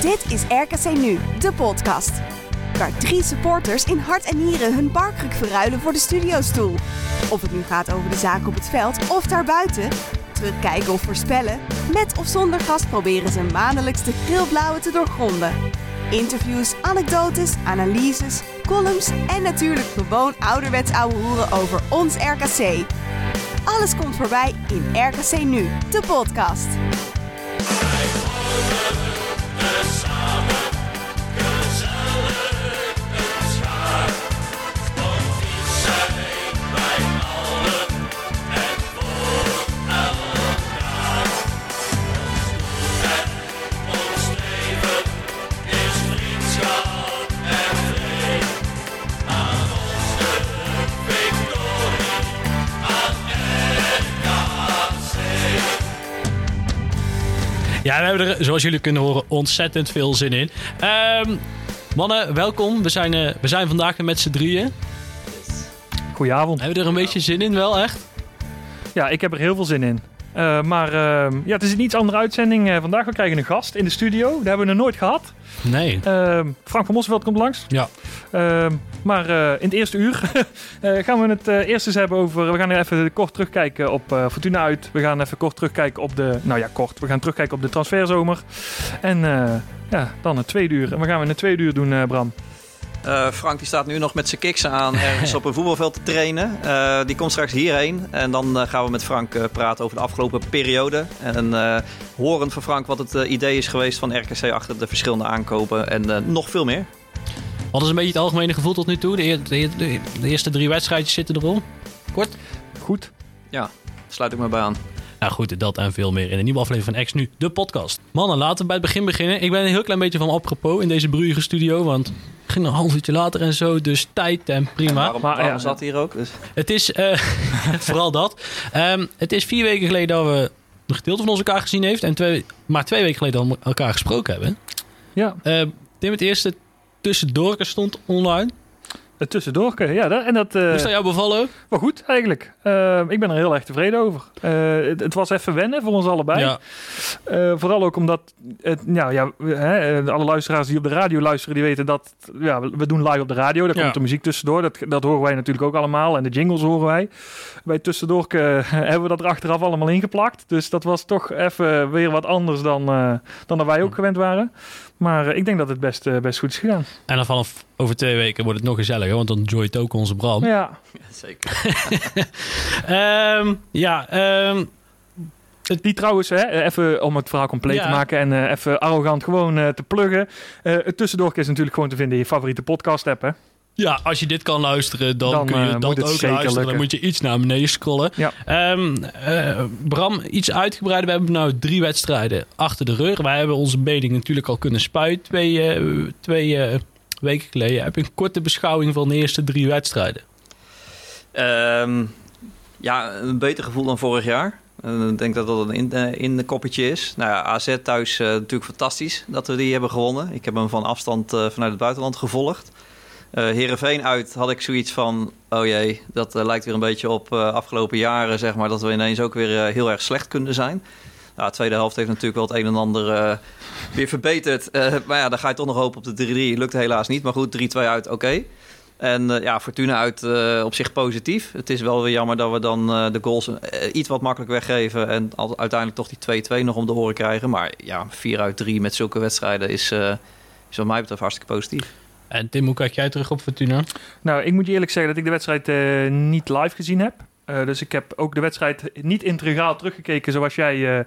Dit is RKC Nu, de podcast. Waar drie supporters in hart en nieren hun barkruk verruilen voor de studiostoel. Of het nu gaat over de zaak op het veld of daarbuiten. Terugkijken of voorspellen. Met of zonder gast proberen ze maandelijks de te doorgronden. Interviews, anekdotes, analyses, columns en natuurlijk gewoon ouderwets ouwe hoeren over ons RKC. Alles komt voorbij in RKC Nu, de podcast. Ja, we hebben er, zoals jullie kunnen horen, ontzettend veel zin in. Ehm, mannen, welkom. We zijn, eh, we zijn vandaag met z'n drieën. Goedenavond. Hebben we er een beetje zin in, wel echt? Ja, ik heb er heel veel zin in. Uh, maar uh, ja, het is een iets andere uitzending uh, vandaag. We krijgen een gast in de studio. Dat hebben we nog nooit gehad. Nee. Frank van Mosveld komt langs. Ja. Maar in het eerste uur gaan we het eerst eens hebben over... We gaan even kort terugkijken op Fortuna uit. We gaan even kort terugkijken op de... Nou ja, kort. We gaan terugkijken op de transferzomer. En ja, dan het tweede uur. En we gaan we in het tweede uur doen, Bram? Uh, Frank die staat nu nog met zijn kiksen aan ergens op een voetbalveld te trainen. Uh, die komt straks hierheen. En dan uh, gaan we met Frank praten over de afgelopen periode. En horen van Frank wat het idee is geweest van RKC achter de verschillende aankopen. En nog veel meer. Wat is een beetje het algemene gevoel tot nu toe? De, de, de, de eerste drie wedstrijdjes zitten erom. Kort? Goed. Ja, sluit ik me bij aan. Nou goed, dat en veel meer in een nieuwe aflevering van X Nu, de podcast. Mannen, laten we bij het begin beginnen. Ik ben een heel klein beetje van apropos in deze broeige studio, want het ging een half uurtje later en zo, dus tijd en prima. En waarom, waarom ja, zat hier ook? Dus. Het is, uh, vooral dat. Um, het is vier weken geleden dat we een gedeelte van ons elkaar gezien heeft en twee, maar twee weken geleden dat we elkaar gesproken hebben. Ja. Uh, Tim, het eerste tussendoor stond online. Het tussendoor, ja. Dat, en dat, uh, Hoe is dat jou bevallen? Wel goed, eigenlijk. Uh, ik ben er heel erg tevreden over. Uh, het, het, was even wennen voor ons allebei. Ja. vooral ook omdat, het, nou, ja, hè, alle luisteraars die op de radio luisteren, die weten dat ja, we doen live op de radio. Daar ja. komt de muziek tussendoor. Dat, dat horen wij natuurlijk ook allemaal. En de jingles horen wij. Bij tussendoor hebben we dat er achteraf allemaal ingeplakt. Dus dat was toch even weer wat anders dan, dan dat wij ook gewend waren. Maar ik denk dat het best, best goed is gegaan. En dan vanaf over twee weken wordt het nog gezelliger, want dan joint ook onze Bram. Ja, ja zeker. um, ja, um, die trouwens, hè, even om het verhaal compleet ja. te maken en uh, even arrogant gewoon uh, te pluggen. Uh, het tussendoor is natuurlijk gewoon te vinden in je favoriete podcast app, hè? Ja, als je dit kan luisteren, dan, dan kun je dat ook luisteren. Lukken. Dan moet je iets naar beneden scrollen. Ja. Um, uh, Bram, iets uitgebreider. We hebben nu drie wedstrijden achter de rug. Wij hebben onze mening natuurlijk al kunnen spuiten. Twee, uh, twee uh, weken geleden. Heb je een korte beschouwing van de eerste drie wedstrijden? Um, ja, een beter gevoel dan vorig jaar. Ik denk dat dat een in, uh, in de koppetje is. Nou ja, AZ thuis uh, natuurlijk fantastisch dat we die hebben gewonnen. Ik heb hem van afstand uh, vanuit het buitenland gevolgd. Herenveen uit had ik zoiets van: oh jee, dat lijkt weer een beetje op afgelopen jaren, zeg maar, dat we ineens ook weer heel erg slecht kunnen zijn. Nou, de tweede helft heeft natuurlijk wel het een en ander weer verbeterd. maar ja, dan ga je toch nog hopen op de 3-3. Lukt helaas niet, maar goed, 3-2 uit, oké. En uh, ja, Fortuna uit uh, op zich positief. Het is wel weer jammer dat we dan uh, de goals iets wat makkelijk weggeven. En uiteindelijk toch die 2-2 nog om de horen krijgen. Maar ja, 4 uit 3 met zulke wedstrijden is, is wat mij betreft hartstikke positief. En Tim, hoe kijk jij terug op Fortuna? Nou, ik moet je eerlijk zeggen dat ik de wedstrijd niet live gezien heb. Uh, dus ik heb ook de wedstrijd niet integraal teruggekeken zoals jij uh,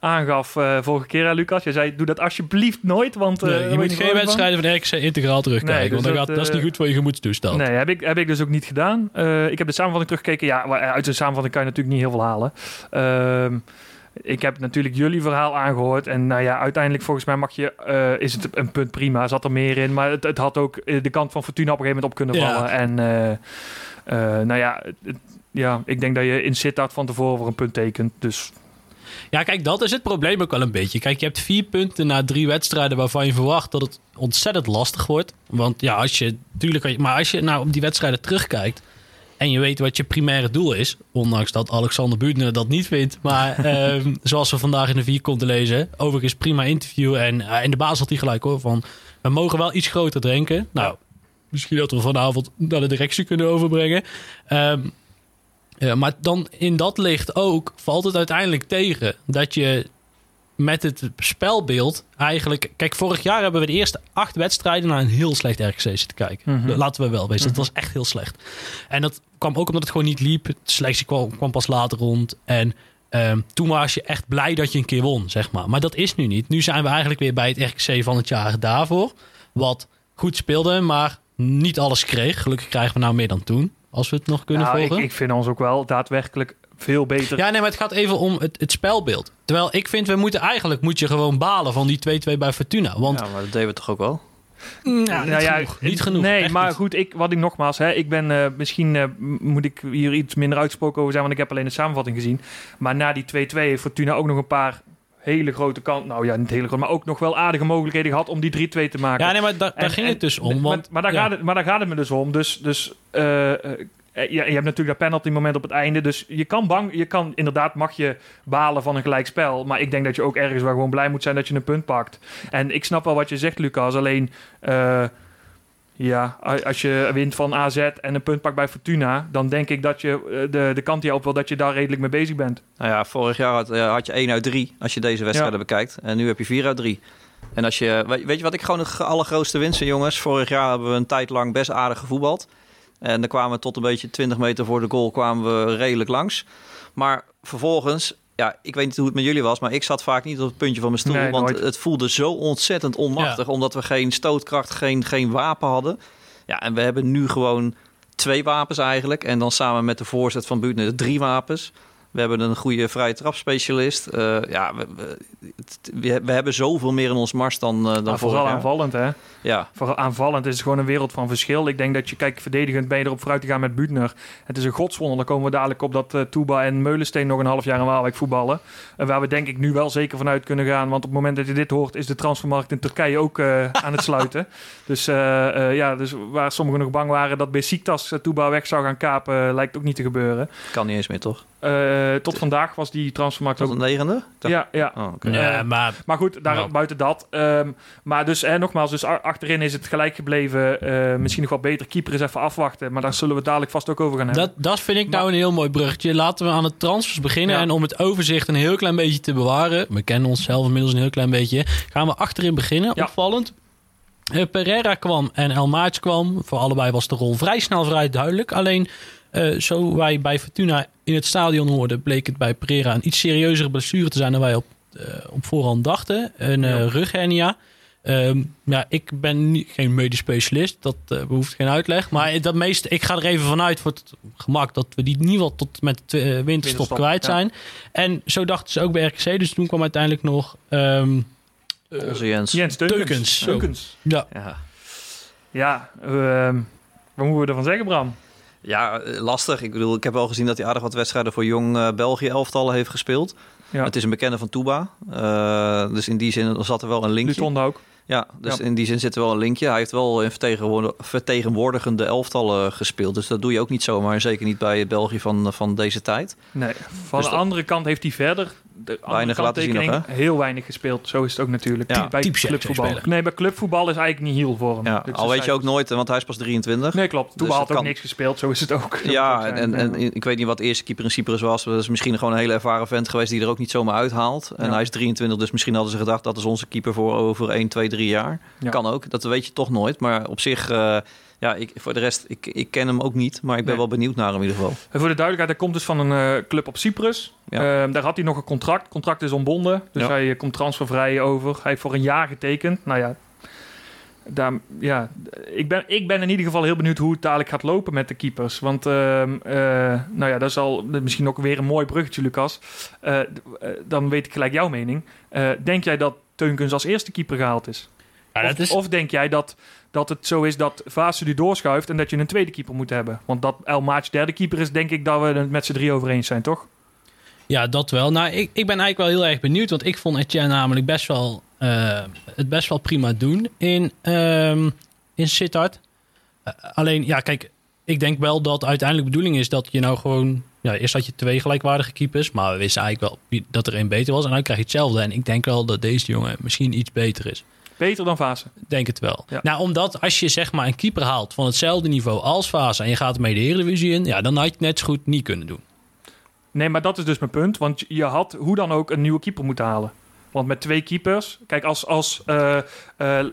aangaf uh, vorige keer, hè, Lucas. Je zei, doe dat alsjeblieft nooit, want... Nee, je moet geen wedstrijden van RKC integraal terugkijken, nee, dus want dat, gaat, dat, is niet goed voor je gemoedstoestand. Nee, heb ik, heb ik dus ook niet gedaan. ik heb de samenvatting teruggekeken. Ja, uit de samenvatting kan je natuurlijk niet heel veel halen. Ehm, ik heb natuurlijk jullie verhaal aangehoord. En nou ja, uiteindelijk volgens mij mag je, uh, is het een punt prima. Zat er meer in. Maar het, het, had ook de kant van Fortuna op een gegeven moment op kunnen vallen. Ja. En uh, nou ja, het, ja, ik denk dat je in Sittard van tevoren voor een punt tekent. Dus ja, kijk, dat is het probleem ook wel een beetje. Kijk, je hebt vier punten na drie wedstrijden waarvan je verwacht dat het ontzettend lastig wordt. Want ja, als je, tuurlijk, maar als je nou op die wedstrijden terugkijkt, en je weet wat je primaire doel is, ondanks dat Alexander Buutner dat niet vindt. Maar ehm, zoals we vandaag in de vier konden lezen, overigens prima interview. En uh, in de baas had hij gelijk hoor, van we mogen wel iets groter denken. Nou, misschien dat we vanavond naar de directie kunnen overbrengen. Um, uh, maar dan in dat licht ook valt het uiteindelijk tegen dat je met het spelbeeld eigenlijk... Kijk, vorig jaar hebben we de eerste acht wedstrijden naar een heel slecht RKC zitten kijken. Mm -hmm. Laten we wel wezen. Mm -hmm. Dat was echt heel slecht. En dat kwam ook omdat het gewoon niet liep. De selectie kwam, kwam pas later rond. En um, toen was je echt blij dat je een keer won, zeg maar. Maar dat is nu niet. Nu zijn we eigenlijk weer bij het RKC van het jaar daarvoor. Wat goed speelde, maar niet alles kreeg. Gelukkig krijgen we nou meer dan toen. Als we het nog kunnen nou, volgen. Ik, ik vind ons ook wel daadwerkelijk veel beter. Ja, nee, maar het gaat even om het, het spelbeeld. Terwijl ik vind, we moeten eigenlijk moet je gewoon balen van die 2-2 bij Fortuna. Want, ja, maar dat deden we toch ook wel? Nou, niet, nou ja, genoeg, niet genoeg. Nee, maar niet. goed, ik, wat ik nogmaals, hè, ik ben uh, misschien uh, moet ik hier iets minder uitsproken over zijn, want ik heb alleen de samenvatting gezien. Maar na die 2-2 heeft Fortuna ook nog een paar hele grote kant. Nou ja, niet hele grote, maar ook nog wel aardige mogelijkheden gehad om die 3-2 te maken. Ja, nee, maar da, daar En- ging en- het dus om. maar, Want, maar, daar ja. gaat het, maar daar gaat het me dus om. Dus, dus eh, eh, je, je hebt natuurlijk dat penalty moment op het einde. Dus je kan bang, je kan inderdaad mag je balen van een gelijkspel. Maar ik denk dat je ook ergens wel gewoon blij moet zijn dat je een punt pakt. En ik snap wel wat je zegt, Lucas. Alleen, eh, ja, als je wint van AZ en een punt pakt bij Fortuna, dan denk ik dat je eh, de, de kant die op wel dat je daar redelijk mee bezig bent. Nou ja, vorig jaar had, eh, had je 1 uit 3 als je deze wedstrijden bekijkt. En nu heb je 4 uit 3. En als je, weet weet je wat ik gewoon de allergrootste winst vind, jongens? Vorig jaar hebben we een tijd lang best aardig gevoetbald. En dan kwamen we tot een beetje 20 meter voor de goal kwamen we redelijk langs. Maar vervolgens, ja, ik weet niet hoe het met jullie was, maar ik zat vaak niet op het puntje van mijn stoel. Nee, want nooit. het voelde zo ontzettend onmachtig, omdat we geen stootkracht, geen, geen wapen hadden. Ja, en we hebben nu gewoon twee wapens eigenlijk. En dan samen met de voorzet van Buutner drie wapens. We hebben een goede vrije trapspecialist. Eh, ja, we, we, hebben zoveel meer in ons mars dan, eh, dan vorig vooral jaar. aanvallend, hè? Ja, Vooral aanvallend is het gewoon een wereld van verschil. Ik denk dat je, kijk, verdedigend ben je erop vooruit te gaan met Buutner. Het is een godswonder. Dan komen we dadelijk op dat Touba en Meulensteen nog een half jaar in Waalwijk voetballen. En waar we denk ik nu wel zeker vanuit kunnen gaan. Want op het moment dat je dit hoort, is de transfermarkt in Turkije ook aan het sluiten. Dus, ja, dus waar sommigen nog bang waren dat Besiktas uh, Touba weg zou gaan kapen, lijkt ook niet te gebeuren. kan niet eens meer, toch? Eh, tot vandaag was die transfermarkt Tot ook... een negende? Dacht- Ja, ja. Oh. Ja, Eh, maar Maar goed, daar, Ja. buiten dat. Ehm, maar dus, hè, nogmaals, dus achterin is het gelijk gebleven. Eh, misschien nog wel beter. Keeper is even afwachten. Maar daar zullen we het dadelijk vast ook over gaan hebben. dat, dat vind ik Maar- nou een heel mooi bruggetje. Laten we aan de transfers beginnen. Ja. En om het overzicht een heel klein beetje te bewaren. We kennen onszelf inmiddels een heel klein beetje. Gaan we achterin beginnen. Ja. Opvallend. Eh, Pereira kwam en El Maats kwam. Voor allebei was de rol vrij snel vrij duidelijk. Alleen eh, zo wij bij Fortuna in het stadion hoorden... bleek het bij Pereira een iets serieuzere blessure te zijn... dan wij op, eh, op voorhand dachten. Een eh rughernia. Ehm, ja, ik ben niet, geen medisch specialist. Dat eh, behoeft geen uitleg. Maar dat meeste, ik ga er even vanuit voor het gemak... dat we die in ieder geval tot met de winterstop, Winterstop, kwijt ja. zijn. En zo dachten ze ook bij RKC. Dus toen kwam uiteindelijk nog... ehm, eh, Onze Jens. Jens Teukens. Teukens, zo. Teukens. ja, Ja. Ja, ehm, wat moeten we ervan zeggen, Bram? Ja, eh, lastig. Ik bedoel, ik heb wel gezien dat hij aardig wat wedstrijden voor jong eh, België elftallen heeft gespeeld. Ja. Het is een bekende van Touba. Eh, dus in die zin zat er wel een linkje. Lutonde ook. Ja, dus Ja. in die zin zit er wel een linkje. Hij heeft wel in vertegenwoordig- vertegenwoordigende elftallen gespeeld. Dus dat doe je ook niet zomaar. Zeker niet bij België van, van deze tijd. Nee. Van Dus de dat- andere kant heeft hij verder de Weinig laten zien nog, heel weinig gespeeld. Zo is het ook natuurlijk. Ja. bij clubvoetbal. Nee, bij clubvoetbal is eigenlijk niet heel voor hem. Ja, Dus al weet je ook nooit, want hij is pas 23. Nee, klopt. Toen Dus had ook kan- niks gespeeld. Zo is het ook. Ja, en, en, ik weet niet wat de eerste keeper in Cyprus was. Dat is misschien gewoon een hele ervaren vent geweest die er ook niet zomaar uithaalt. En Ja. hij is 23, dus misschien hadden ze gedacht dat is onze keeper voor over 1, 2, 3 jaar. Ja. Kan ook, dat weet je toch nooit. Maar op zich, eh, ja, ik, voor de rest, ik, ik ken hem ook niet. Maar ik ben Nee. wel benieuwd naar hem in ieder geval. En voor de duidelijkheid, hij komt dus van een eh, club op Cyprus. Ja. Ehm, daar had hij nog een contract. Contract is ontbonden. Dus Ja. hij eh, komt transfervrij over. Hij heeft voor een jaar getekend. Nou ja, daar, ja ik, ben, ik ben in ieder geval heel benieuwd hoe het dadelijk gaat lopen met de keepers. Want ehm, eh, nou ja, dat is al misschien ook weer een mooi bruggetje, Lucas. Dan weet ik gelijk jouw mening. Denk jij dat Teunkens als eerste keeper gehaald is? Ja, of, dat is, of denk jij dat, dat het zo is dat Vaassen die doorschuift en dat je een tweede keeper moet hebben? Want dat El Maatje derde keeper is, denk ik dat we het met z'n drie over eens zijn, toch? ja, dat wel. Nou, ik, ik ben eigenlijk wel heel erg benieuwd. Want ik vond Etienne namelijk best wel, eh, het best wel prima doen in, ehm in Sittard. Eh, alleen, ja, kijk, ik denk wel dat uiteindelijk de bedoeling is dat je nou gewoon... Ja, eerst had je twee gelijkwaardige keepers, maar we wisten eigenlijk wel dat er één beter was. En dan krijg je hetzelfde. En ik denk wel dat deze jongen misschien iets beter is. Beter dan Fase. Denk het wel. Ja. Nou, omdat als je zeg maar een keeper haalt van hetzelfde niveau als Fase en je gaat ermee de Eredivisie in, ja, dan had je het net zo goed niet kunnen doen. Nee, maar dat is dus mijn punt. Want je had hoe dan ook een nieuwe keeper moeten halen. Want met twee keepers... Kijk, als... als eh, eh,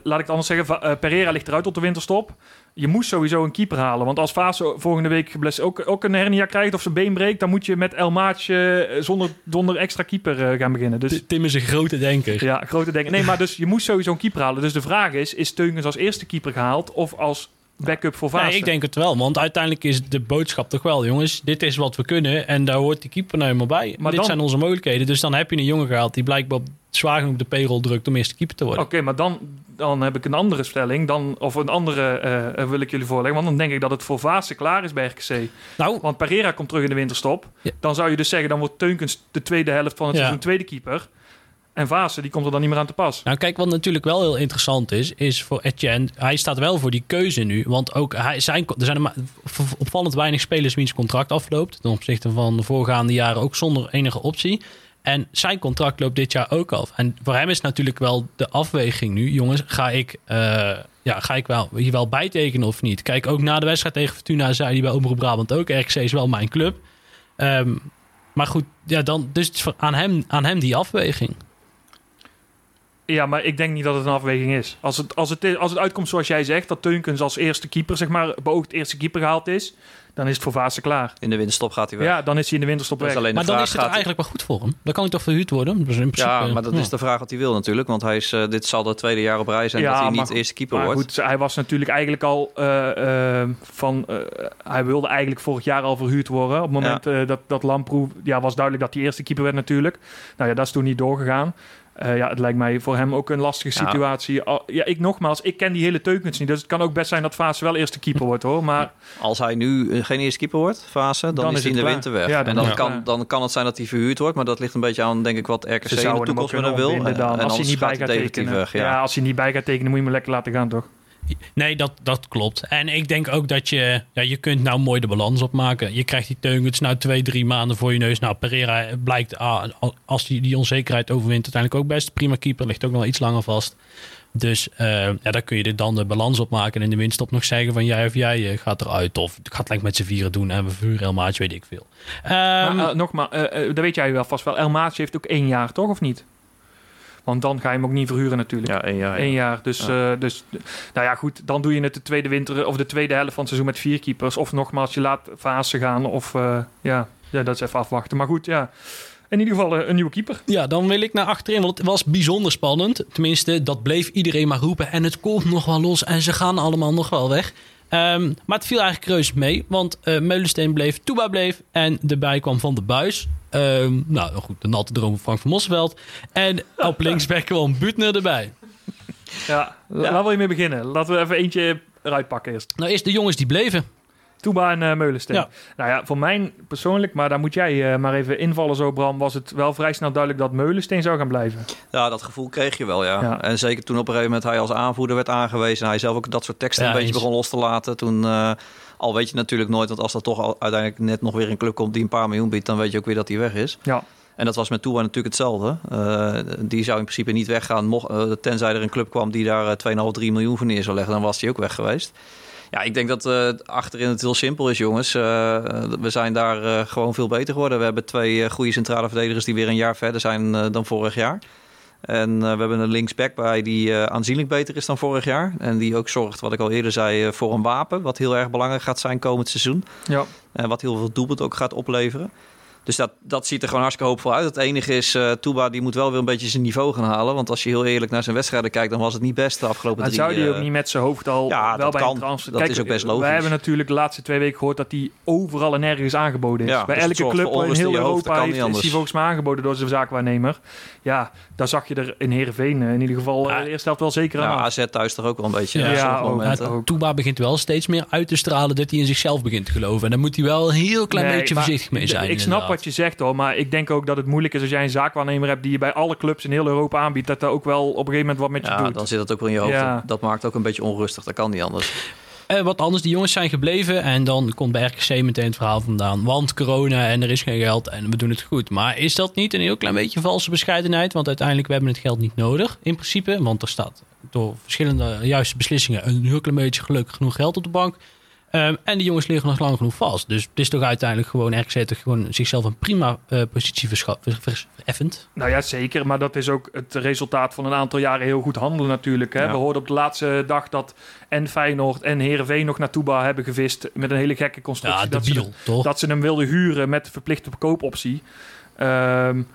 laat ik het anders zeggen. Eh, Pereira ligt eruit op de winterstop. Je moest sowieso een keeper halen. Want als Fase volgende week ook, ook een hernia krijgt... of zijn been breekt... dan moet je met El Maatje eh, zonder, zonder extra keeper eh, gaan beginnen. Dus Tim is een grote denker. ja, grote dingen. Nee, maar dus je moest sowieso een keeper halen. Dus de vraag is... is Teugens als eerste keeper gehaald... of als backup voor Fase? Nee, ik denk het wel. Want uiteindelijk is de boodschap toch wel, jongens, dit is wat we kunnen. En daar hoort die keeper nou helemaal bij. Maar dit dan- zijn onze mogelijkheden. Dus dan heb je een jongen gehaald die blijkbaar zwaar genoeg de payroll drukt om eerste keeper te worden. Oké, maar dan, dan heb ik een andere stelling. Dan, of een andere eh, eh, wil ik jullie voorleggen. Want dan denk ik dat het voor Vaassen klaar is bij RKC. Nou, Want Pereira komt terug in de winterstop. Ja. Dan zou je dus zeggen, dan wordt Teunkens de tweede helft van het Ja. seizoen tweede keeper. En Vaassen, die komt er dan niet meer aan te pas. Nou, kijk, wat natuurlijk wel heel interessant is, is voor Etienne. Hij staat wel voor die keuze nu. Want ook hij, zijn, er zijn er opvallend weinig spelers wiens contract afloopt. Ten opzichte van de voorgaande jaren ook zonder enige optie. En zijn contract loopt dit jaar ook af. En voor hem is natuurlijk wel de afweging nu. Jongens, ga ik, eh, ja, ga ik wel, hier wel bijtekenen of niet? Kijk, ook na de wedstrijd tegen Fortuna zei hij bij Omroep Brabant ook... RKC is wel mijn club. Ehm, maar goed, ja, dan, dus aan hem, aan hem die afweging. Ja, maar ik denk niet dat het een afweging is. Als het, als het, als het uitkomt zoals jij zegt, dat Teunkens als eerste keeper, zeg maar, beoogd eerste keeper gehaald is, dan is het voor Vaassen klaar. In de winterstop gaat hij weg. Ja, dan is hij in de winterstop weg. alleen Maar dan vraag, is het gaat hij- eigenlijk wel goed voor hem. Dan kan hij toch verhuurd worden? Dus in principe, Ja, maar dat ja. is de vraag wat hij wil natuurlijk. Want hij is, eh, dit zal de tweede jaar op rij zijn Ja, dat hij maar niet goed- eerste keeper Maar wordt. goed, hij was natuurlijk eigenlijk al eh, eh, van. eh, hij wilde eigenlijk vorig jaar al verhuurd worden. Op het moment dat, dat Lamproe. Ja, was duidelijk dat hij eerste keeper werd, natuurlijk. Nou ja, dat is toen niet doorgegaan. Eh, ja, het lijkt mij voor hem ook een lastige Ja. situatie. Al- Ja, ik nogmaals, ik ken die hele teukens niet. Dus het kan ook best zijn dat Vaas wel eerste keeper wordt hoor. Maar Als hij nu eh, geen eerste keeper wordt, fase, dan, Dan is hij in de winter weg. Ja, dan en dan, kan, dan kan het zijn dat hij verhuurd wordt. Maar dat ligt een beetje aan, denk ik, wat RKC in de toekomst hem wil. dan. En Als hij niet bij gaat tekenen. weg. Ja. als hij niet bij gaat tekenen, moet je hem lekker laten gaan toch? Nee, dat, dat klopt. En ik denk ook dat je... Ja, je kunt nou mooi de balans opmaken. Je krijgt die Teungets nou twee, drie maanden voor je neus. Nou, Pereira blijkt, ah, als hij die onzekerheid overwint... uiteindelijk ook best. Prima keeper, ligt ook nog wel iets langer vast. Dus eh, ja, daar kun je dan de balans op maken. En in de winststop nog zeggen van jij of jij eh, gaat eruit. Of ik ga het lekker met z'n vieren doen. En we vuren heel maatje, weet ik veel. Ehm, maar eh, nogmaals, eh, eh, dat weet jij wel vast wel. El Maatje heeft ook één jaar, toch? Of niet? Want dan ga je hem ook niet verhuren natuurlijk. Ja, één jaar. Eén jaar. Dus, eh, dus, nou ja, goed. Dan doe je het de tweede winter of de tweede helft van het seizoen met vier keepers. Of nogmaals, je laat fase gaan. Of eh, ja, ja, dat is even afwachten. Maar goed, ja. In ieder geval eh, een nieuwe keeper. Ja, dan wil ik naar achterin, want het was bijzonder spannend. Tenminste, dat bleef iedereen maar roepen. En het komt nog wel los en ze gaan allemaal nog wel weg. Ehm, maar het viel eigenlijk reuze mee, want eh Meulensteen bleef, Toeba bleef en erbij kwam Van de Buis. Ehm, nou goed, de natte droom van Frank van Mosveld. En op linksback kwam Butner erbij. Ja, waar wil je mee beginnen? Laten we even eentje eruit pakken eerst. Nou, eerst de jongens die bleven. Toeba en eh Meulensteen. Ja. Nou ja, voor mij persoonlijk, maar daar moet jij eh, maar even invallen zo, Bram, was het wel vrij snel duidelijk dat Meulensteen zou gaan blijven. Ja, dat gevoel kreeg je wel, ja. Ja. En zeker toen op een gegeven moment hij als aanvoerder werd aangewezen... en hij zelf ook dat soort teksten Ja, een beetje eens. begon los te laten... toen, eh, al weet je natuurlijk nooit... want als dat toch al uiteindelijk net nog weer een club komt... die een paar miljoen biedt, dan weet je ook weer dat hij weg is. Ja. En dat was met Toa natuurlijk hetzelfde. Eh, die zou in principe niet weggaan... Mocht, eh, tenzij er een club kwam die daar eh, 2,5, 3 miljoen voor neer zou leggen... dan was hij ook weg geweest. Ja, ik denk dat eh, achterin het heel simpel is, jongens. Eh, we zijn daar eh, gewoon veel beter geworden. We hebben twee goede centrale verdedigers die weer een jaar verder zijn dan vorig jaar. En we hebben een linksback bij die aanzienlijk beter is dan vorig jaar. En die ook zorgt, wat ik al eerder zei, voor een wapen. Wat heel erg belangrijk gaat zijn komend seizoen. Ja. En wat heel veel doelpunt ook gaat opleveren. Dus dat, dat ziet er gewoon hartstikke hoopvol uit. Het enige is, eh Touba die moet wel weer een beetje zijn niveau gaan halen. Want als je heel eerlijk naar zijn wedstrijden kijkt... dan was het niet best de afgelopen Maar drie zou die eh, ook niet met zijn hoofd al ja, wel bij kan. een transfer... Dat is ook best logisch. Wij hebben natuurlijk de laatste twee weken gehoord dat hij overal en nergens aangeboden is. Ja, bij dus elke club in heel hoofd, Europa kan heeft, is hij volgens mij aangeboden door zijn zaakwaarnemer. Ja, daar zag je er in Heerenveen eh, in ieder geval eh, Ja. de eerste helft wel zeker aan. Nou, af. AZ thuis toch ook wel een beetje. Ja, ook. ook. Toeba begint wel steeds meer uit te stralen dat hij in zichzelf begint te geloven. En daar moet hij wel een heel klein Nee, beetje maar voorzichtig mee zijn. Ik snap inderdaad. wat je zegt hoor, maar ik denk ook dat het moeilijk is als jij een zaakwaarnemer hebt die je bij alle clubs in heel Europa aanbiedt, dat dat ook wel op een gegeven moment wat met je Ja, doet. dan zit het ook wel in je hoofd. Ja. Dat, dat maakt ook een beetje onrustig. Dat kan niet anders. Eh, wat anders, die jongens zijn gebleven. En dan komt bij RKC meteen het verhaal vandaan. Want corona en er is geen geld en we doen het goed. Maar is dat niet een heel klein beetje valse bescheidenheid? Want uiteindelijk, we hebben het geld niet nodig, in principe. Want er staat door verschillende juiste beslissingen een heel klein beetje gelukkig genoeg geld op de bank. Um, en die jongens liggen nog lang genoeg vast. Dus het is toch uiteindelijk gewoon RKC toch gewoon zichzelf een prima uh, positie vereffend. Nou ja, zeker. Maar dat is ook het resultaat van een aantal jaren heel goed handelen natuurlijk. Hè? Ja. We hoorden op de laatste dag dat en Feyenoord en Herenveen nog naar Touba hebben gevist met een hele gekke constructie. Ja, dat, debiel, ze, toch? dat ze hem wilden huren met de verplichte koopoptie. Um,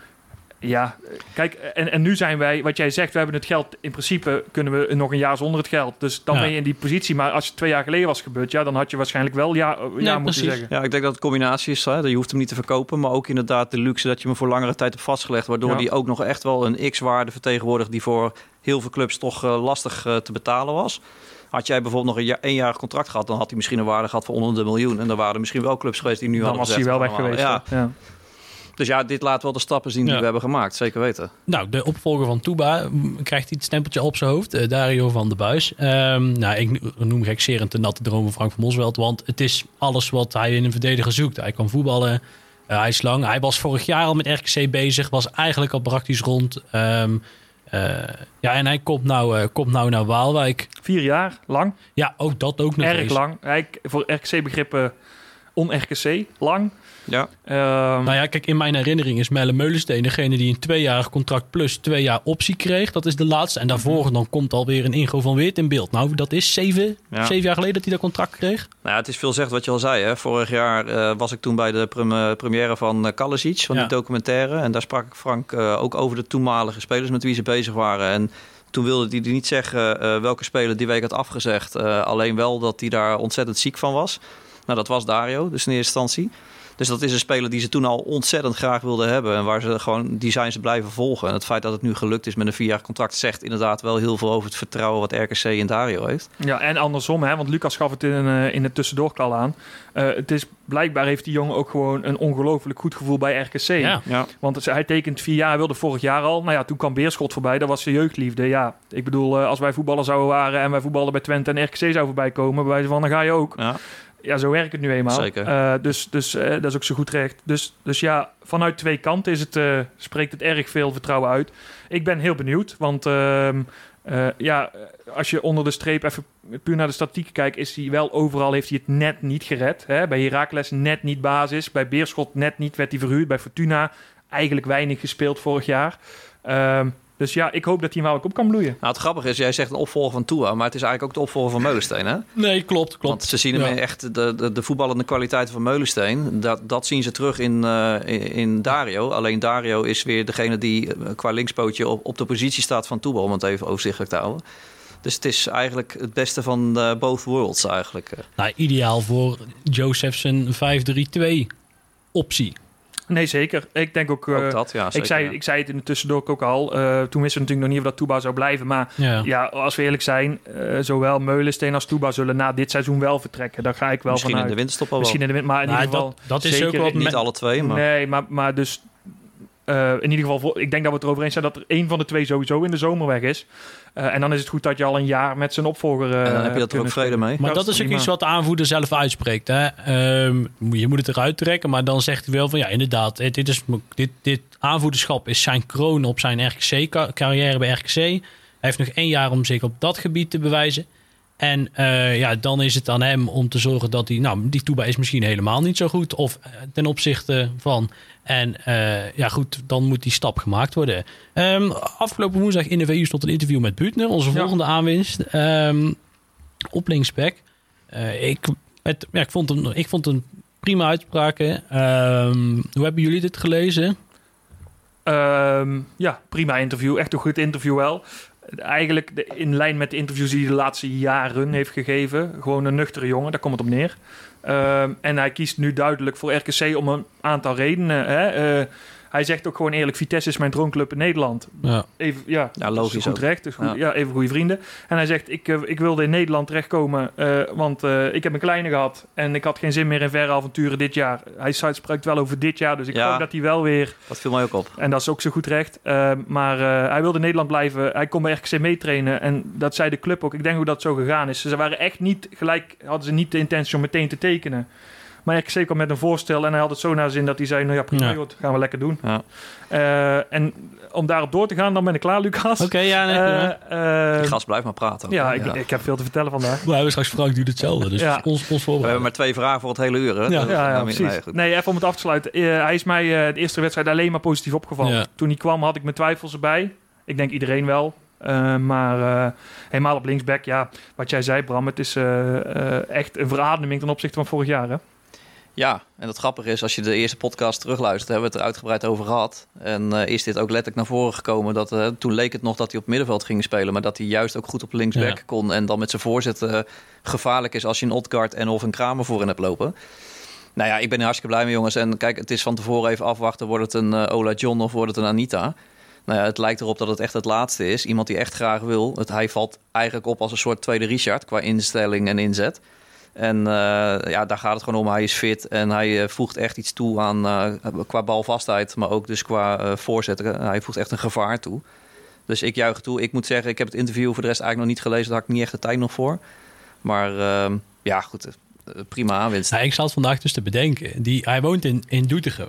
ja, kijk, en, en nu zijn wij, wat jij zegt, we hebben het geld, in principe kunnen we nog een jaar zonder het geld. Dus dan Ja. ben je in die positie. Maar als het twee jaar geleden was gebeurd, ja, dan had je waarschijnlijk wel ja, ja moeten precies. zeggen. Ja, ik denk dat het een combinatie is. Hè? Je hoeft hem niet te verkopen, maar ook inderdaad de luxe dat je hem voor langere tijd hebt vastgelegd. Waardoor Ja. die ook nog echt wel een x-waarde vertegenwoordigt die voor heel veel clubs toch eh, lastig eh, te betalen was. Had jij bijvoorbeeld nog een ja- eenjarig contract gehad, dan had hij misschien een waarde gehad van onder de miljoen. En dan waren er misschien wel clubs geweest die nu Dan hadden was hij wel weg van, geweest. Ja. Dus ja, dit laat wel de stappen zien die Ja. we hebben gemaakt. Zeker weten. Nou, de opvolger van Touba mm, krijgt hij het stempeltje op zijn hoofd. eh, Dario van der Buis. Ehm, nou, ik noem gekserend de natte droom van Frank van Mosveld. Want het is alles wat hij in een verdediger zoekt. Hij kan voetballen. eh, hij is lang. Hij was vorig jaar al met RKC bezig. Was eigenlijk al praktisch rond. Ehm, eh, ja, en hij komt nou, eh, komt nou naar Waalwijk. Vier jaar, lang. Ja, ook dat ook nog Erg eens. lang. Rijk, voor RKC-begrippen on-RKC, lang. Ja, Ehm, Nou ja, kijk, in mijn herinnering is Melle Meulensteen degene die een tweejarig contract plus twee jaar optie kreeg. Dat is de laatste. En daarvoor dan komt alweer een Ingo van Weert in beeld. Nou, dat is zeven, Ja. zeven jaar geleden dat hij dat contract kreeg. Nou ja, het is veel zegt wat je al zei. Hè. Vorig jaar eh, was ik toen bij de prem- eh, première van uh, Kalasic, van Ja. die documentaire. En daar sprak ik Frank eh, ook over de toenmalige spelers met wie ze bezig waren. En toen wilde hij niet zeggen eh, welke speler die week had afgezegd. Eh, alleen wel dat hij daar ontzettend ziek van was. Nou, dat was Dario, dus in eerste instantie. Dus dat is een speler die ze toen al ontzettend graag wilden hebben. En waar ze gewoon, die zijn ze blijven volgen. En het feit dat het nu gelukt is met een vierjarig contract... zegt inderdaad wel heel veel over het vertrouwen wat RKC in Dario heeft. Ja, en andersom, hè, want Lucas gaf het in, eh, in het aan. Eh, het is, blijkbaar heeft die jongen ook gewoon een ongelooflijk goed gevoel bij RKC. Ja. Ja, Want hij tekent vier jaar, wilde vorig jaar al. Nou ja, toen kwam Beerschot voorbij, dat was zijn jeugdliefde. Ja, ik bedoel, eh, als wij voetballer zouden waren en wij voetballen bij Twente en RKC zou voorbij komen, bij wijze van, dan ga je ook. ja. Ja, zo werkt het nu eenmaal. Zeker. Eh, dus dus eh, dat is ook zo goed recht. Dus, dus ja, vanuit twee kanten is het, eh, spreekt het erg veel vertrouwen uit. Ik ben heel benieuwd, want ehm, eh, ja, als je onder de streep even puur naar de statistieken kijkt, is hij wel overal heeft hij het net niet gered. Hè? Bij Heracles net niet basis, bij Beerschot net niet werd hij verhuurd, bij Fortuna eigenlijk weinig gespeeld vorig jaar. Dus ja, ik hoop dat hij wel ook op kan bloeien. Nou, het grappige is, jij zegt een opvolger van Tua, maar het is eigenlijk ook de opvolger van Meulensteen, hè? Nee, klopt, klopt. Want ze zien hem Ja. echt de, de, de voetballende kwaliteiten van Meulensteen. Dat, dat zien ze terug in, eh, in, in Dario. Alleen Dario is weer degene die eh, qua linkspootje op, op de positie staat van Toebal, om het even overzichtelijk te houden. Dus het is eigenlijk het beste van eh, both worlds eigenlijk. Nou, ideaal voor Josephson 5-3-2 optie. Nee, zeker. Ik denk ook... eh, ook dat, ja. ik, zei, ja. ik zei het in de tussendoor ook al. eh, toen wisten we natuurlijk nog niet of dat Toeba zou blijven. Maar Ja. ja, als we eerlijk zijn, eh, zowel Meulensteen als Toeba zullen na dit seizoen wel vertrekken. Daar ga ik wel Misschien in de winterstop al wel. Misschien in de wind, maar in Nou, ieder geval. dat, dat is zeker ook wat Niet alle twee, maar... Nee, maar, maar dus. Eh, in ieder geval, ik denk dat we het erover eens zijn dat er één van de twee sowieso in de zomer weg is. Eh, en dan is het goed dat je al een jaar met zijn opvolger. eh, en dan heb je dat er ook vrede mee. Maar dat dat is ook iets wat de aanvoerder zelf uitspreekt. Hè? Ehm, je moet het eruit trekken, maar dan zegt hij wel van ja, inderdaad, eh, dit, is, dit, dit aanvoerderschap is zijn kroon op zijn RKC-carrière bij RKC. Hij heeft nog één jaar om zich op dat gebied te bewijzen. En eh, ja, dan is het aan hem om te zorgen dat hij, nou, die Toeba is misschien helemaal niet zo goed. Of eh, ten opzichte van. En eh, ja, goed, dan moet die stap gemaakt worden. Ehm, afgelopen woensdag in de VU stond een interview met Buutner, onze Ja. volgende aanwinst. Ehm, op linksback. Ik, het, ja, ik, vond hem, ik vond een prima uitspraken. Ehm, hoe hebben jullie dit gelezen? Ja, prima interview. Echt een goed interview wel. Eigenlijk in lijn met de interviews die hij de laatste jaren heeft gegeven. Gewoon een nuchtere jongen, daar komt het op neer. Ehm, en hij kiest nu duidelijk voor RKC om een aantal redenen. Hè? Eh, hij zegt ook gewoon eerlijk, Vitesse is mijn droonclub in Nederland. Ja. Even, ja, Ja, logisch dat is goed ook. recht. Dus goed, Ja. ja. even goede vrienden. En hij zegt, ik, eh, ik wilde in Nederland terechtkomen, eh, want eh, ik heb een kleine gehad. En ik had geen zin meer in verre avonturen dit jaar. Hij spreekt wel over dit jaar, dus ik Ja. hoop dat hij wel weer... Dat viel mij ook op. En dat is ook zo goed recht. Eh, maar eh, hij wilde in Nederland blijven. Hij kon bij RKC meetrainen. En dat zei de club ook. Ik denk hoe dat zo gegaan is. Ze waren echt niet gelijk... Hadden ze niet de intentie om meteen te tekenen. Maar RKC kwam met een voorstel. En hij had het zo naar zin dat hij zei... Nou ja, prima, Ja. joh, dat gaan we lekker doen. Ja. Eh, en om daarop door te gaan, dan ben ik klaar, Lucas. Oké, ja, nee. Eh, eh, Die gast blijft maar praten. ja, ik, ik heb veel te vertellen vandaag. We hebben straks Frank doet hetzelfde, dus Ja. ons, ons We hebben maar twee vragen voor het hele uur. Hè? Ja. Ja, ja, dat- precies. nee, even om het af te sluiten. Hij is mij eh, de eerste wedstrijd alleen maar positief opgevallen. Ja. Toen hij kwam had ik mijn twijfels erbij. Ik denk iedereen wel. Eh, maar eh, helemaal op linksback, ja, wat jij zei Bram, het is echt een verademing ten opzichte van vorig jaar. Hè? Ja, en het grappige is, als je de eerste podcast terugluistert, hebben we het er uitgebreid over gehad. En eh, is dit ook letterlijk naar voren gekomen. Dat, eh, toen leek het nog dat hij op middenveld ging spelen, maar dat hij juist ook goed op linksback Ja. kon. En dan met zijn voorzet eh, gevaarlijk is als je een Odgaard en of een Kramer voorin hebt lopen. Nou ja, ik ben er hartstikke blij mee jongens. En kijk, het is van tevoren even afwachten, wordt het een Ola John of wordt het een Anita? Nou ja, het lijkt erop dat het echt het laatste is. Iemand die echt graag wil. Het, hij valt eigenlijk op als een soort tweede Richard qua instelling en inzet. En eh, ja, daar gaat het gewoon om. Hij is fit en hij eh, voegt echt iets toe aan eh, qua balvastheid, maar ook dus qua voorzetten. Hij voegt echt een gevaar toe. Dus ik juich toe. Ik moet zeggen, ik heb het interview voor de rest eigenlijk nog niet gelezen. Daar had ik niet echt de tijd nog voor. Maar ehm, ja, goed. prima aanwinst. Nou, ik zat vandaag dus te bedenken. Die, hij woont in, in Doetinchem.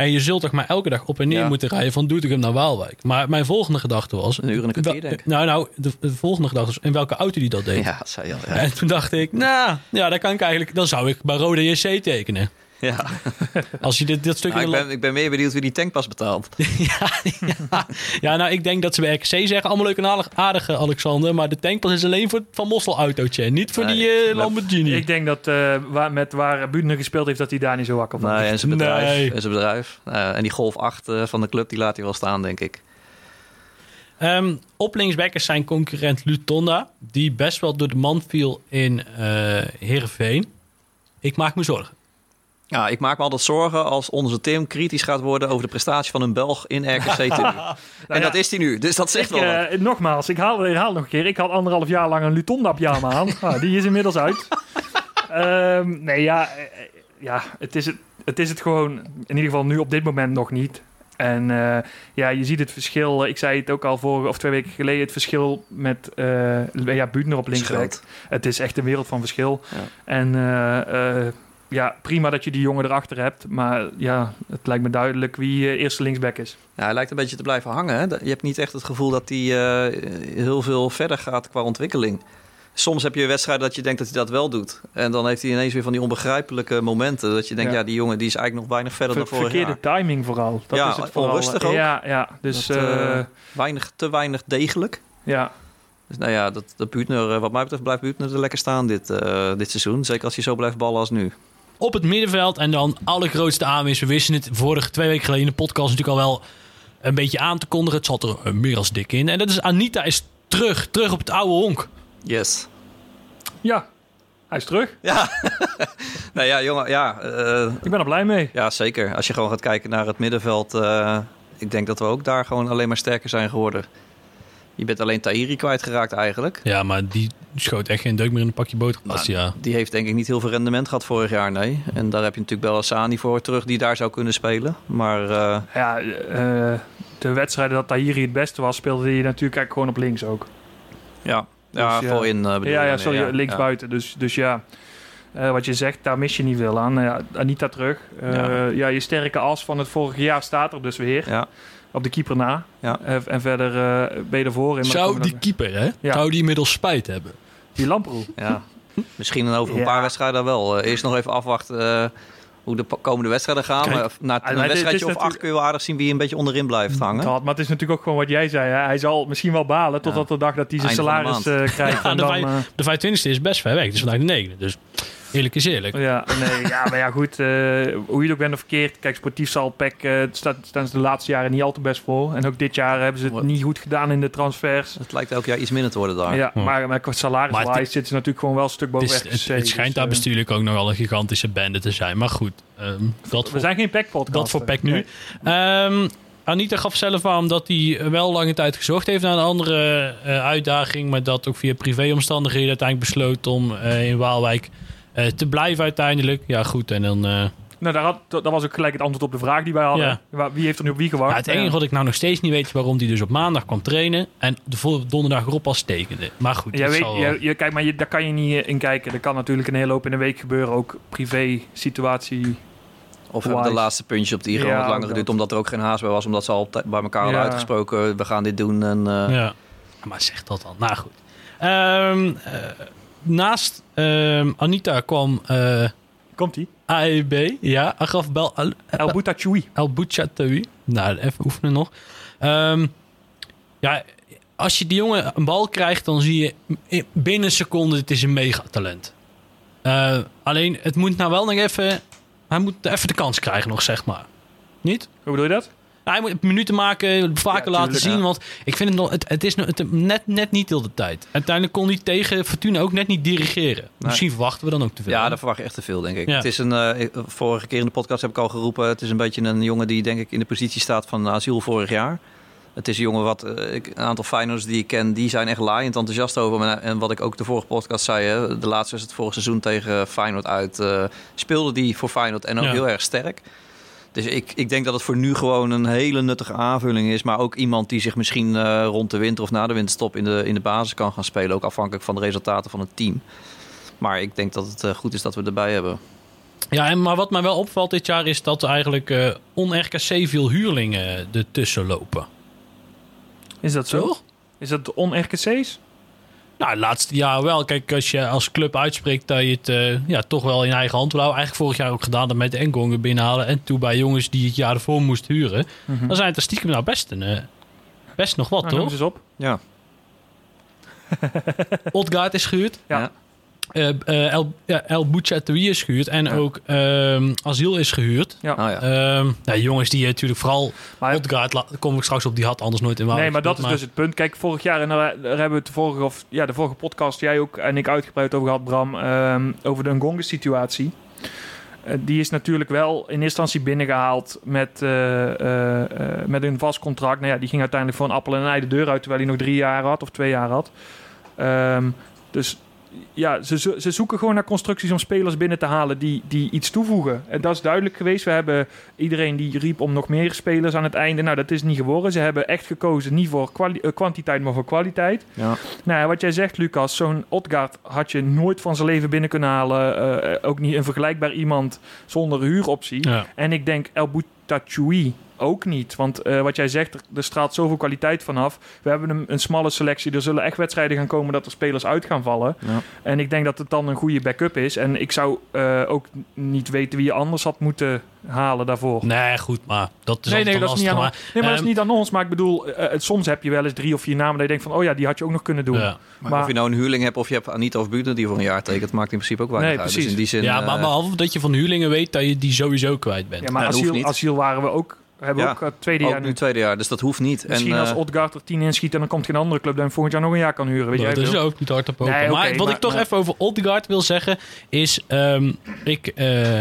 En je zult toch maar elke dag op en neer Ja. moeten rijden van Doetinchem naar Waalwijk. Maar mijn volgende gedachte was... Een uur en een kwartier, denk ik. Nou, nou, de, de volgende gedachte was in welke auto die dat deed. Ja, dat zei je al. Ja. En toen dacht ik, nou, ja, dan kan ik eigenlijk, dan zou ik bij Rode JC tekenen. Ja. Als je dit, dit stuk Nou, ik, ben, ik ben meer benieuwd wie die tankpas betaalt. ja, ja. ja, nou, ik denk dat ze bij RKC zeggen, allemaal leuk en aardig, aardige Alexander, maar de tankpas is alleen voor het Van Mossel autootje, en niet voor Nee, die eh, Lamborghini. Ik denk dat eh, waar, met waar Buurtner gespeeld heeft, dat hij daar niet zo wakker van Nee, is. en zijn bedrijf. Nee. En, zijn bedrijf. Eh, en die Golf 8 eh, van de club, die laat hij wel staan, denk ik. Ehm, op linksback is zijn concurrent Lutonda, die best wel door de man viel in eh Heerenveen. Ik maak me zorgen. Ja, ik maak me altijd zorgen als onze Tim kritisch gaat worden over de prestatie van een Belg in RKC en Nou ja, dat is hij nu, dus dat zegt Ik, wel eh, nogmaals, ik haal, herhaal nog een keer. Ik had anderhalf jaar lang een Lutonda pyjama aan. Nou, die is inmiddels uit. Ehm, nee, ja, eh, eh, ja het, is het, het is het gewoon in ieder geval nu op dit moment nog niet. En ja, je ziet het verschil. Ik zei het ook al vorige of twee weken geleden. Het verschil met eh ja, Buutner op linksback. Het is echt een wereld van verschil. Ja. En ja, prima dat je die jongen erachter hebt. Maar ja, het lijkt me duidelijk wie eh, eerste linksback is. Ja, hij lijkt een beetje te blijven hangen. Hè? Je hebt niet echt het gevoel dat hij eh, heel veel verder gaat qua ontwikkeling. Soms heb je wedstrijden dat je denkt dat hij dat wel doet. En dan heeft hij ineens weer van die onbegrijpelijke momenten. Dat je denkt, ja, Ja. die jongen die is eigenlijk nog weinig verder Ver- dan vorig verkeerde jaar. timing vooral. Dat Ja, is het vooral. onrustig ook. Ja, ja. Dus Dat, eh, Weinig, te weinig degelijk. ja. Dus nou ja, dat, dat Buutner, wat mij betreft blijft Buutner er lekker staan dit, dit seizoen. Zeker als hij zo blijft ballen als nu. Op het middenveld en dan allergrootste aanwinst. We wisten het vorige twee weken geleden in de podcast natuurlijk al wel een beetje aan te kondigen. Het zat er eh, meer als dik in. En dat is Anita is terug. Terug op het oude honk. Yes. ja, hij is terug. Ja, nou ja, jongen, ja, eh, Ik ben er blij mee. ja, zeker. Als je gewoon gaat kijken naar het middenveld, eh, ik denk dat we ook daar gewoon alleen maar sterker zijn geworden. Je bent alleen Tahiri kwijtgeraakt eigenlijk. Ja, maar die schoot echt geen deuk meer in een pakje boter. Nou, ja. Die heeft denk ik niet heel veel rendement gehad vorig jaar, nee. En daar heb je natuurlijk Bellassani voor terug die daar zou kunnen spelen. Maar eh, Ja, eh, de wedstrijden dat Tahiri het beste was, speelde hij natuurlijk eigenlijk gewoon op links ook. ja, ja, Dus, ja. voorin eh, bedoel ja, ja, sorry, links buiten. Dus, dus ja, eh, wat je zegt, daar mis je niet veel aan. Ja, Anita terug. Eh, Ja. ja. je sterke as van het vorige jaar staat er dus weer. Ja, Op de keeper na. Ja. Eh, en verder eh, ben je ervoor in. maar Zou die keeper, hè? Ja. Zou die inmiddels spijt hebben? dan- Die Lamproe. ja. Misschien over een Ja. paar wedstrijden wel. Eh, eerst nog even afwachten eh, hoe de komende wedstrijden gaan. Kijk, maar na een wedstrijdje is of acht kun je wel aardig zien wie een beetje onderin blijft hangen. Dat, maar het is natuurlijk ook gewoon wat jij zei. Hè? Hij zal misschien wel balen totdat de dag dat hij zijn salaris eh, krijgt. Ja, en de dan, vijf- eh, De 25e is best ver weg. Het is vandaag de 9e. Dus Eerlijk is eerlijk. Ja, nee, ja, maar ja, goed. eh, hoe je het ook bent of verkeerd. Kijk, sportief zal PEC, eh, staat, staan ze de laatste jaren niet al te best voor. En ook dit jaar hebben ze het Wat? niet goed gedaan in de transfers. Het lijkt elk jaar iets minder te worden daar. Ja, Hm. maar, maar qua salaris Maar het- zitten ze natuurlijk gewoon wel een stuk Het, boven is, het, het schijnt dus, daar eh, bestuurlijk ook nogal een gigantische bende te zijn. Maar goed, ehm, dat We voor, zijn geen PEC-podcast. dat voor PEC nu. Ehm, Anita gaf zelf aan dat hij wel lange tijd gezocht heeft naar een andere eh, uitdaging. Maar dat ook via privéomstandigheden uiteindelijk besloot om eh, in Waalwijk te blijven uiteindelijk. Ja goed, en dan... eh, Nou, daar had, dat was ook gelijk het antwoord op de vraag die wij hadden. Ja. Wie heeft er nu op wie gewacht? Ja, het enige wat ik nou nog steeds niet weet is waarom hij dus op maandag kwam trainen en de volgende donderdag erop als tekende. Maar goed, Jij dat weet, zal je, je- kijk, maar je, daar kan je niet eh, in kijken. Er kan natuurlijk een hele hoop in een week gebeuren. Ook privé situatie. Of hebben de laatste puntje op die gewoon Ja, wat langer geduurd, dat. omdat er ook geen haast bij was, omdat ze al bij elkaar hadden Ja. uitgesproken, we gaan dit doen. En, eh, Ja. Maar zeg dat dan. Nou goed. Ehm, eh, naast ehm, Anita kwam eh Komt-ie? AEB. Ja, Agraf Bel Al, El Boutachoui. El Bouchatoui. Nou, even oefenen nog. Ehm, ja, als je die jongen een bal krijgt, dan zie je in- binnen een seconde, het is een megatalent. Eh alleen, het moet nou wel nog even... Hij moet even de kans krijgen nog, zeg maar. Niet? Hoe bedoel je dat? Hij moet minuten maken, vaker Ja, laten tuurlijk, zien. ja. Want ik vind het nog, het, het is nog, het, net, net niet heel de tijd. Uiteindelijk kon hij tegen Fortuna ook net niet dirigeren. Misschien verwachten we dan ook te veel. Ja, daar verwacht je echt te veel, denk ik. Ja. Het is een, eh, vorige keer in de podcast heb ik al geroepen, het is een beetje een jongen die denk ik in de positie staat van asiel vorig jaar. Het is een jongen wat, eh, een aantal Feyenoorders die ik ken, die zijn echt laaiend enthousiast over. En wat ik ook de vorige podcast zei, hè, de laatste was het vorig seizoen tegen Feyenoord uit, eh, speelde die voor Feyenoord en ook heel erg sterk. Dus ik, ik denk dat het voor nu gewoon een hele nuttige aanvulling is. Maar ook iemand die zich misschien eh, rond de winter of na de winterstop in de, in de basis kan gaan spelen. Ook afhankelijk van de resultaten van het team. Maar ik denk dat het eh, goed is dat we erbij hebben. Ja, en, maar wat mij wel opvalt dit jaar is dat er eigenlijk eh on-RKC veel huurlingen ertussen lopen. Is dat zo? Toch? Is dat on-RKC's? Nou, laatste jaar wel. Kijk, als je als club uitspreekt dat je het eh, ja, toch wel in eigen hand wil houden. Eigenlijk vorig jaar ook gedaan dat met Engongen binnenhalen. En toen bij jongens die het jaar ervoor moesten huren. Mhm. Dan zijn het er stiekem nou best, een, eh, best nog wat, Nou, noem toch? ze eens op. Ja. Odgaard is gehuurd. Ja. Eh, eh, El, ja, El Bouchatoui is gehuurd. En Ja. ook ehm Asiel is gehuurd. Ja. Nou ja. Ehm, ja, jongens die natuurlijk vooral... Maar- Odgaard, daar kom ik straks op, die had anders nooit in Waalwijk Nee, maar dat is dus het punt. Kijk, vorig jaar, en daar, daar hebben we het de vorige, of, ja, de vorige podcast, jij ook en ik uitgebreid over gehad, Bram, ehm, over de Ngonge-situatie. Eh, die is natuurlijk wel in eerste instantie binnengehaald met, eh, eh, eh, met een vast contract. Nou ja, die ging uiteindelijk voor een appel en een ei de deur uit, terwijl hij nog drie jaar had of twee jaar had. Ehm, dus ja, ze, ze zoeken gewoon naar constructies om spelers binnen te halen die, die iets toevoegen. En dat is duidelijk geweest. We hebben iedereen die riep om nog meer spelers aan het einde. Nou, dat is niet geworden. Ze hebben echt gekozen niet voor eh, kwantiteit, maar voor kwaliteit. ja. Nou ja, wat jij zegt, Lucas, zo'n Odgaard had je nooit van zijn leven binnen kunnen halen. Eh, ook niet een vergelijkbaar iemand zonder huuroptie. Ja. En ik denk El Boutachoui ook niet. Want eh, wat jij zegt, er, er straalt zoveel kwaliteit vanaf. We hebben een, een smalle selectie. Er zullen echt wedstrijden gaan komen dat er spelers uit gaan vallen. Ja. En ik denk dat het dan een goede backup is. En ik zou eh, ook niet weten wie je anders had moeten halen daarvoor. Nee, goed, maar dat is Nee, altijd nee, dat is, niet aan, maar, nee, maar dat is ehm, niet aan ons. Maar ik bedoel, eh, eh, soms heb je wel eens drie of vier namen dat je denkt van... oh ja, die had je ook nog kunnen doen. ja. Maar, Maar- of je nou een huurling hebt of je hebt Anita of Buurten die voor een jaar tekent, maakt in principe ook weinig Nee, uit. precies. Dus in die zin, ja, maar eh, behalve dat je van huurlingen weet dat je die sowieso kwijt bent. Ja, maar hoeft asiel, niet. asiel waren we ook... Hebben we Ja, ook het tweede ook jaar nu nu. tweede jaar, dus dat hoeft niet. Misschien en, als Odgaard er tien inschiet en dan komt geen andere club... dan volgend jaar nog een jaar kan huren. Weet dat jij is veel? ook niet hard op open. Nee, maar wat maar- ik toch maar- even over Odegaard wil zeggen is... ehm, ik, eh,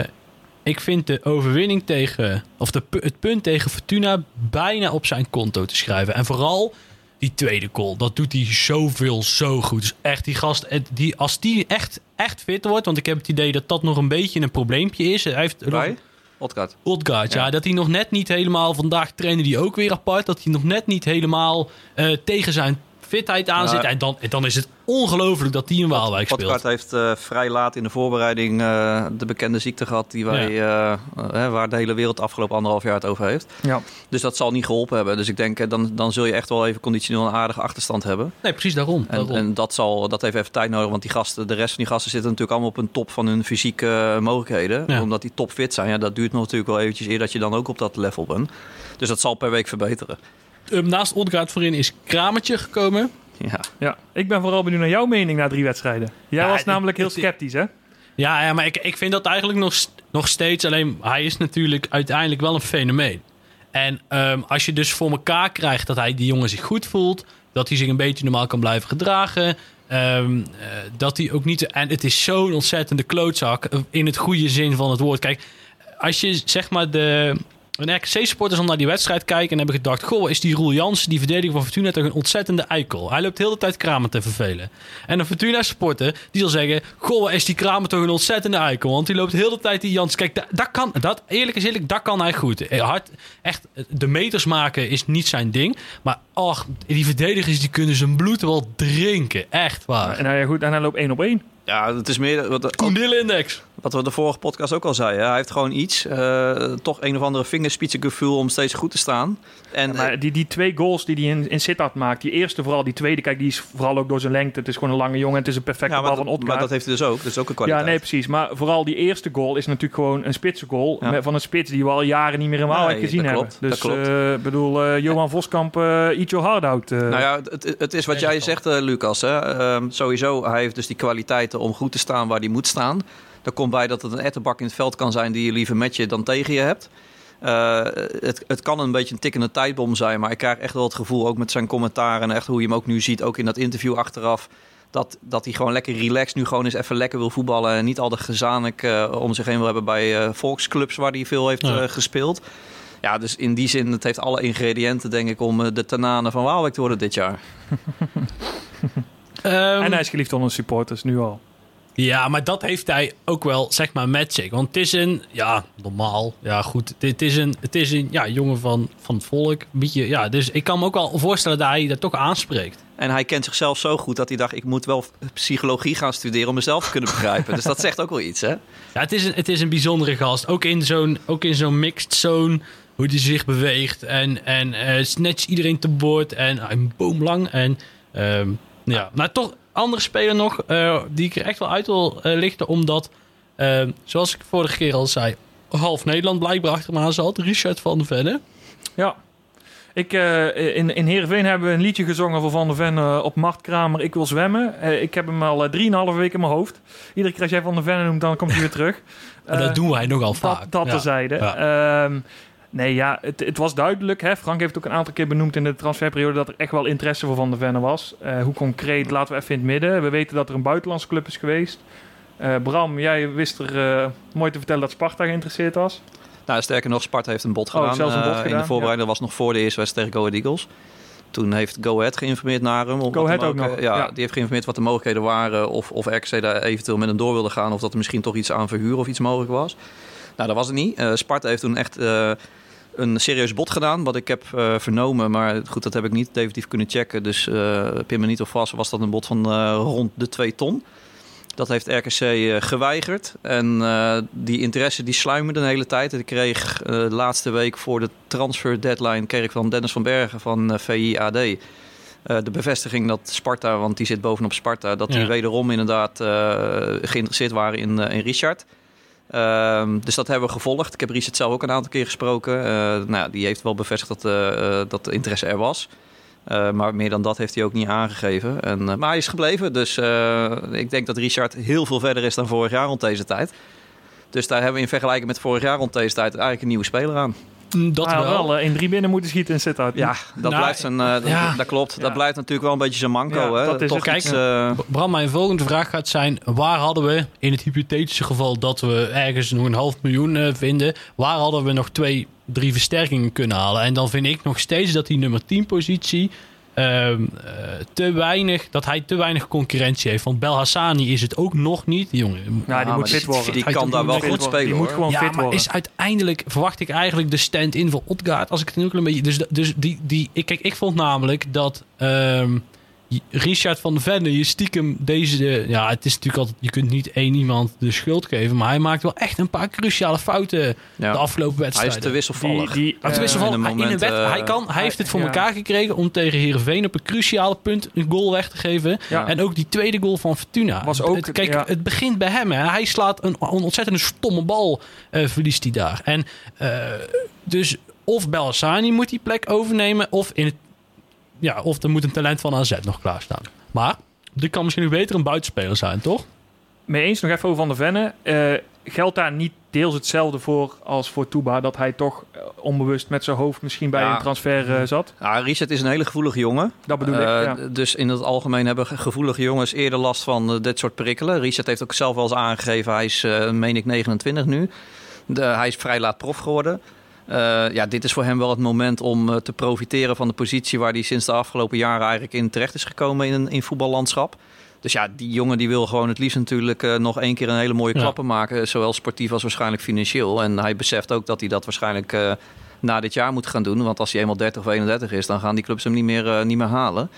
ik vind de overwinning tegen... of de, het punt tegen Fortuna bijna op zijn konto te schrijven. En vooral die tweede goal. Dat doet hij zoveel, zo goed. Dus echt die gast, die, als die echt, echt fit wordt... want ik heb het idee dat dat nog een beetje een probleempje is. Hij heeft nog- bij Odgaard. Odgaard, ja. Ja. Dat hij nog net niet helemaal... Vandaag trainde hij ook weer apart. Dat hij nog net niet helemaal eh, tegen zijn fitheid aan zit. En dan, dan is het ongelooflijk dat hij in Waalwijk speelt. Odgaard heeft eh, vrij laat in de voorbereiding eh, de bekende ziekte gehad die wij, eh, waar de hele wereld de afgelopen anderhalf jaar het over heeft. Ja. Dus dat zal niet geholpen hebben. Dus ik denk, dan, dan zul je echt wel even conditioneel een aardige achterstand hebben. Nee, precies daarom. En, daarom. en dat, zal, dat heeft even tijd nodig, want die gasten, de rest van die gasten zitten natuurlijk allemaal op een top van hun fysieke mogelijkheden. Ja. Omdat die topfit zijn. Ja, dat duurt nog natuurlijk wel eventjes eer dat je dan ook op dat level bent. Dus dat zal per week verbeteren. Eh, naast Odgaard voorin is Kramertje gekomen. Ja. ja, ik ben vooral benieuwd naar jouw mening na drie wedstrijden. Jij Ja, was namelijk heel sceptisch, hè? Ja, ja maar ik, ik vind dat eigenlijk nog, nog steeds. Alleen hij is natuurlijk uiteindelijk wel een fenomeen. En ehm, als je dus voor elkaar krijgt dat hij die jongen zich goed voelt, dat hij zich een beetje normaal kan blijven gedragen. ehm, eh, dat hij ook niet. En het is zo'n ontzettende klootzak. eh, In het goede zin van het woord. Kijk, als je zeg maar de. Een RKC-supporters al naar die wedstrijd kijken en hebben gedacht: Goh, is die Roel Jansen, die verdediger van Fortuna, toch een ontzettende eikel? Hij loopt heel de tijd Kramer te vervelen. En een Fortuna-supporter die zal zeggen: Goh, is die Kramer toch een ontzettende eikel? Want die loopt heel de tijd die Jansen. Kijk, dat, dat kan, dat, eerlijk is eerlijk, dat kan hij goed. Eh, Hard, echt, de meters maken is niet zijn ding. Maar ach, die verdedigers die kunnen zijn bloed wel drinken. Echt waar. En, nou ja, goed, en hij loopt één op één. Ja, het is meer wat, Koen Dille-index. Wat we de vorige podcast ook al zeiden. Hij heeft gewoon iets, eh, toch een of andere vingerspitsengevoel om steeds goed te staan. En Maar die, die twee goals die hij in, in Sittard maakt, die eerste vooral, die tweede, kijk, die is vooral ook door zijn lengte. Het is gewoon een lange jongen, het is een perfecte ja, bal van maar dat heeft hij dus ook. Dat is ook een Ja, kwaliteit. nee, precies. Maar vooral die eerste goal is natuurlijk gewoon een spitse goal. Ja. Met, van een spits die we al jaren niet meer in Waalwijk Nee, gezien hebben. klopt, Dus eh, ik bedoel, eh, Johan Voskamp, eh eat your heart out. eh. Nou ja, het, het is wat jij zegt, eh, Lucas. Hè? Ehm, sowieso, hij heeft dus die kwaliteiten om goed te staan waar hij moet staan. Er komt bij dat het een ettenbak in het veld kan zijn die je liever met je dan tegen je hebt. Eh, het, het kan een beetje een tikkende tijdbom zijn, maar ik krijg echt wel het gevoel, ook met zijn commentaar en echt hoe je hem ook nu ziet, ook in dat interview achteraf, dat, dat hij gewoon lekker relaxed nu gewoon eens even lekker wil voetballen en niet al de gezanik eh, om zich heen wil hebben bij eh, volksclubs waar hij veel heeft Ja. eh, gespeeld. Ja, dus in die zin, het heeft alle ingrediënten, denk ik, om de Tanane van Waalwijk te worden dit jaar. Ehm, en hij is geliefd onder supporters, nu al. Ja, maar dat heeft hij ook wel, zeg maar, met zich. Want het is een, ja, normaal. Ja, goed. Het is een, het is een ja, jongen van, van het volk. Beetje, ja, dus ik kan me ook wel voorstellen dat hij dat toch aanspreekt. En hij kent zichzelf zo goed dat hij dacht: ik moet wel psychologie gaan studeren om mezelf te kunnen begrijpen. dus dat zegt ook wel iets, hè? Ja, het is een, het is een bijzondere gast. Ook in zo'n, ook in zo'n mixed zone. Hoe hij zich beweegt. En, en eh snatcht iedereen te boord. En uh, een boomlang. En ehm, ja, maar toch andere speler nog. eh, die ik er echt wel uit wil eh, lichten. Omdat, ehm, zoals ik vorige keer al zei. Half Nederland blijkbaar achter me aan zat. Richard van der Venne. Ja. Ik, eh, in, in Heerenveen hebben we een liedje gezongen voor Van der Ven op Marktkramer. Ik wil zwemmen. Ik heb hem al drieënhalve week in mijn hoofd. Iedere keer als jij Van der Ven noemt, dan komt hij weer terug. Dat doen wij nogal vaak. dat Ja. terzijde. Ehm, nee, ja, het, het was duidelijk. Hè? Frank heeft ook een aantal keer benoemd in de transferperiode dat er echt wel interesse voor Van der Venne was. Eh, hoe concreet, laten we even in het midden. We weten dat er een buitenlandse club is geweest. Eh, Bram, jij wist er eh, mooi te vertellen dat Sparta geïnteresseerd was. Nou, sterker nog, Sparta heeft een bod Oh, gedaan. zelfs een bod eh, in gedaan, de voorbereiding was nog voor de eerste wedstrijd tegen Go Ahead Eagles. Toen heeft Go Ahead geïnformeerd naar hem. Go Ahead ook nog, Ja, ja. die heeft geïnformeerd wat de mogelijkheden waren. Of, of RKC daar eventueel met hem door wilde gaan. Of dat er misschien toch iets aan verhuur of iets mogelijk was. Nou, dat was het niet. Sparta heeft toen echt een serieus bod gedaan. Wat ik heb eh, vernomen. Maar goed, dat heb ik niet definitief kunnen checken. Dus eh pin me niet op vast. Was dat een bod van eh, rond de 2 ton. Dat heeft RKC geweigerd. En die interesse die sluimerde de hele tijd. En ik kreeg de laatste week voor de transfer deadline... kreeg ik van Dennis van Bergen van VIAD... de bevestiging dat Sparta, want die zit bovenop Sparta... dat die wederom inderdaad geïnteresseerd waren in, in Richard. Ehm, dus dat hebben we gevolgd. Ik heb Richard zelf ook een aantal keer gesproken. Eh, nou, die heeft wel bevestigd dat, eh, eh, dat de interesse er was. Maar meer dan dat heeft hij ook niet aangegeven. En, maar hij is gebleven. Dus ik denk dat Richard heel veel verder is dan vorig jaar rond deze tijd. Dus daar hebben we in vergelijking met vorig jaar rond deze tijd eigenlijk een nieuwe speler aan. Mm, Dat had wel. wel in drie binnen moeten schieten in Sittard. Ja, dat Nou, blijft zijn. eh, dat, ja. dat klopt. Ja. Dat blijft natuurlijk wel een beetje zijn manco. Ja, hè? dat is Toch het. iets, Kijk, eh, Bram, mijn volgende vraag gaat zijn: waar hadden we in het hypothetische geval dat we ergens nog een half miljoen eh, vinden, waar hadden we nog twee, drie versterkingen kunnen halen? En dan vind ik nog steeds dat die nummer 10 positie ehm, eh, te weinig, dat hij te weinig concurrentie heeft. Want Belhassani is het ook nog niet, die jongen. Ja, die moet fit worden. die Hij kan daar wel goed spelen. Die moet hoor. gewoon ja, fit maar worden. is uiteindelijk verwacht ik eigenlijk de stand-in voor Odgaard als ik het nu ook een beetje. Dus, dus die, die, ik, kijk, ik vond namelijk dat ehm, Richard van der Venne je stiekem deze. Ja, het is natuurlijk altijd. Je kunt niet één iemand de schuld geven, maar hij maakt wel echt een paar cruciale fouten Ja. de afgelopen Hij wedstrijden. is te wisselvallig. Die, die, Hij, is te in een hij, kan, hij heeft het voor ja. elkaar gekregen om tegen Heerenveen op een cruciale punt een goal weg te geven. Ja. En ook die tweede goal van Fortuna. Was ook- het, kijk, ja. het begint bij hem. Hè. Hij slaat een, een ontzettende stomme bal, eh, verliest hij daar. En eh, dus of Bellassani moet die plek overnemen, of, in het, ja, of er moet een talent van AZ nog klaarstaan. Maar die kan misschien nog beter een buitenspeler zijn, toch? mee eens, nog even over Van der Venne. Eh, geldt daar niet deels hetzelfde voor als voor Touba? Dat hij toch eh, onbewust met zijn hoofd misschien bij Ja. een transfer eh, zat? Ja, Richard is een hele gevoelige jongen. Dat bedoel ik, ja. Dus in het algemeen hebben ge- gevoelige jongens eerder last van dit soort prikkelen. Richard heeft ook zelf wel eens aangegeven, hij is, eh, meen ik, 29 nu. De, hij is vrij laat prof geworden. Eh, ja, dit is voor hem wel het moment om eh, te profiteren van de positie waar hij sinds de afgelopen jaren eigenlijk in terecht is gekomen in een in voetballandschap. Dus ja, die jongen die wil gewoon het liefst natuurlijk eh, nog één keer een hele mooie Ja. klappen maken. Zowel sportief als waarschijnlijk financieel. En hij beseft ook dat hij dat waarschijnlijk na dit jaar moet gaan doen. Want als hij eenmaal 30 of 31 is, dan gaan die clubs hem niet meer, niet meer halen.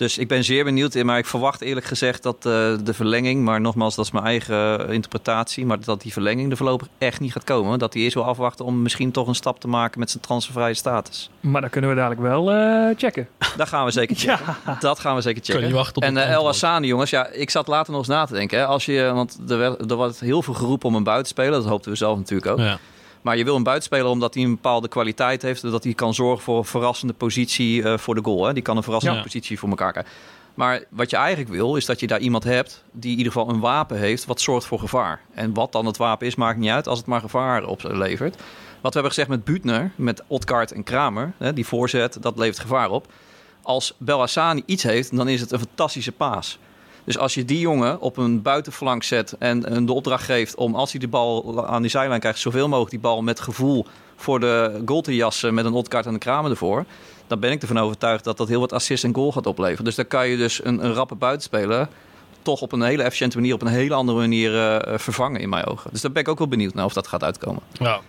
Dus ik ben zeer benieuwd. Maar ik verwacht eerlijk gezegd dat eh, de verlenging, maar nogmaals, dat is mijn eigen eh, interpretatie, maar dat die verlenging er voorlopig echt niet gaat komen. Dat hij eerst wil afwachten om misschien toch een stap te maken met zijn transfervrije status. Maar dat kunnen we dadelijk wel eh, checken. Dat gaan we zeker checken. Dat gaan we zeker Kun checken. je wachten op En eh, El. Hassani, jongens, ja, ik zat later nog eens na te denken. Hè. Als je, want er, werd, er wordt heel veel geroepen om een buitenspeler. Dat hoopten we zelf natuurlijk ook. Ja. Maar je wil een buitenspeler omdat hij een bepaalde kwaliteit heeft. Dat hij kan zorgen voor een verrassende positie eh, voor de goal. Hè. Die kan een verrassende Ja. positie voor elkaar krijgen. Maar wat je eigenlijk wil, is dat je daar iemand hebt die in ieder geval een wapen heeft wat zorgt voor gevaar. En wat dan het wapen is, maakt niet uit als het maar gevaar oplevert. Wat we hebben gezegd met Buutner, met Otkaart en Kramer, hè, die voorzet, dat levert gevaar op. Als Belhassani iets heeft, dan is het een fantastische paas. Dus als je die jongen op een buitenflank zet en de opdracht geeft om als hij de bal aan die zijlijn krijgt, zoveel mogelijk die bal met gevoel voor de goal te jassen met een Otkaart en een Kramer ervoor, dan ben ik ervan overtuigd dat dat heel wat assist en goal gaat opleveren. Dus dan kan je dus een, een rappe buitenspeler toch op een hele efficiënte manier, op een hele andere manier eh, vervangen in mijn ogen. Dus daar ben ik ook wel benieuwd naar of dat gaat uitkomen. Ja.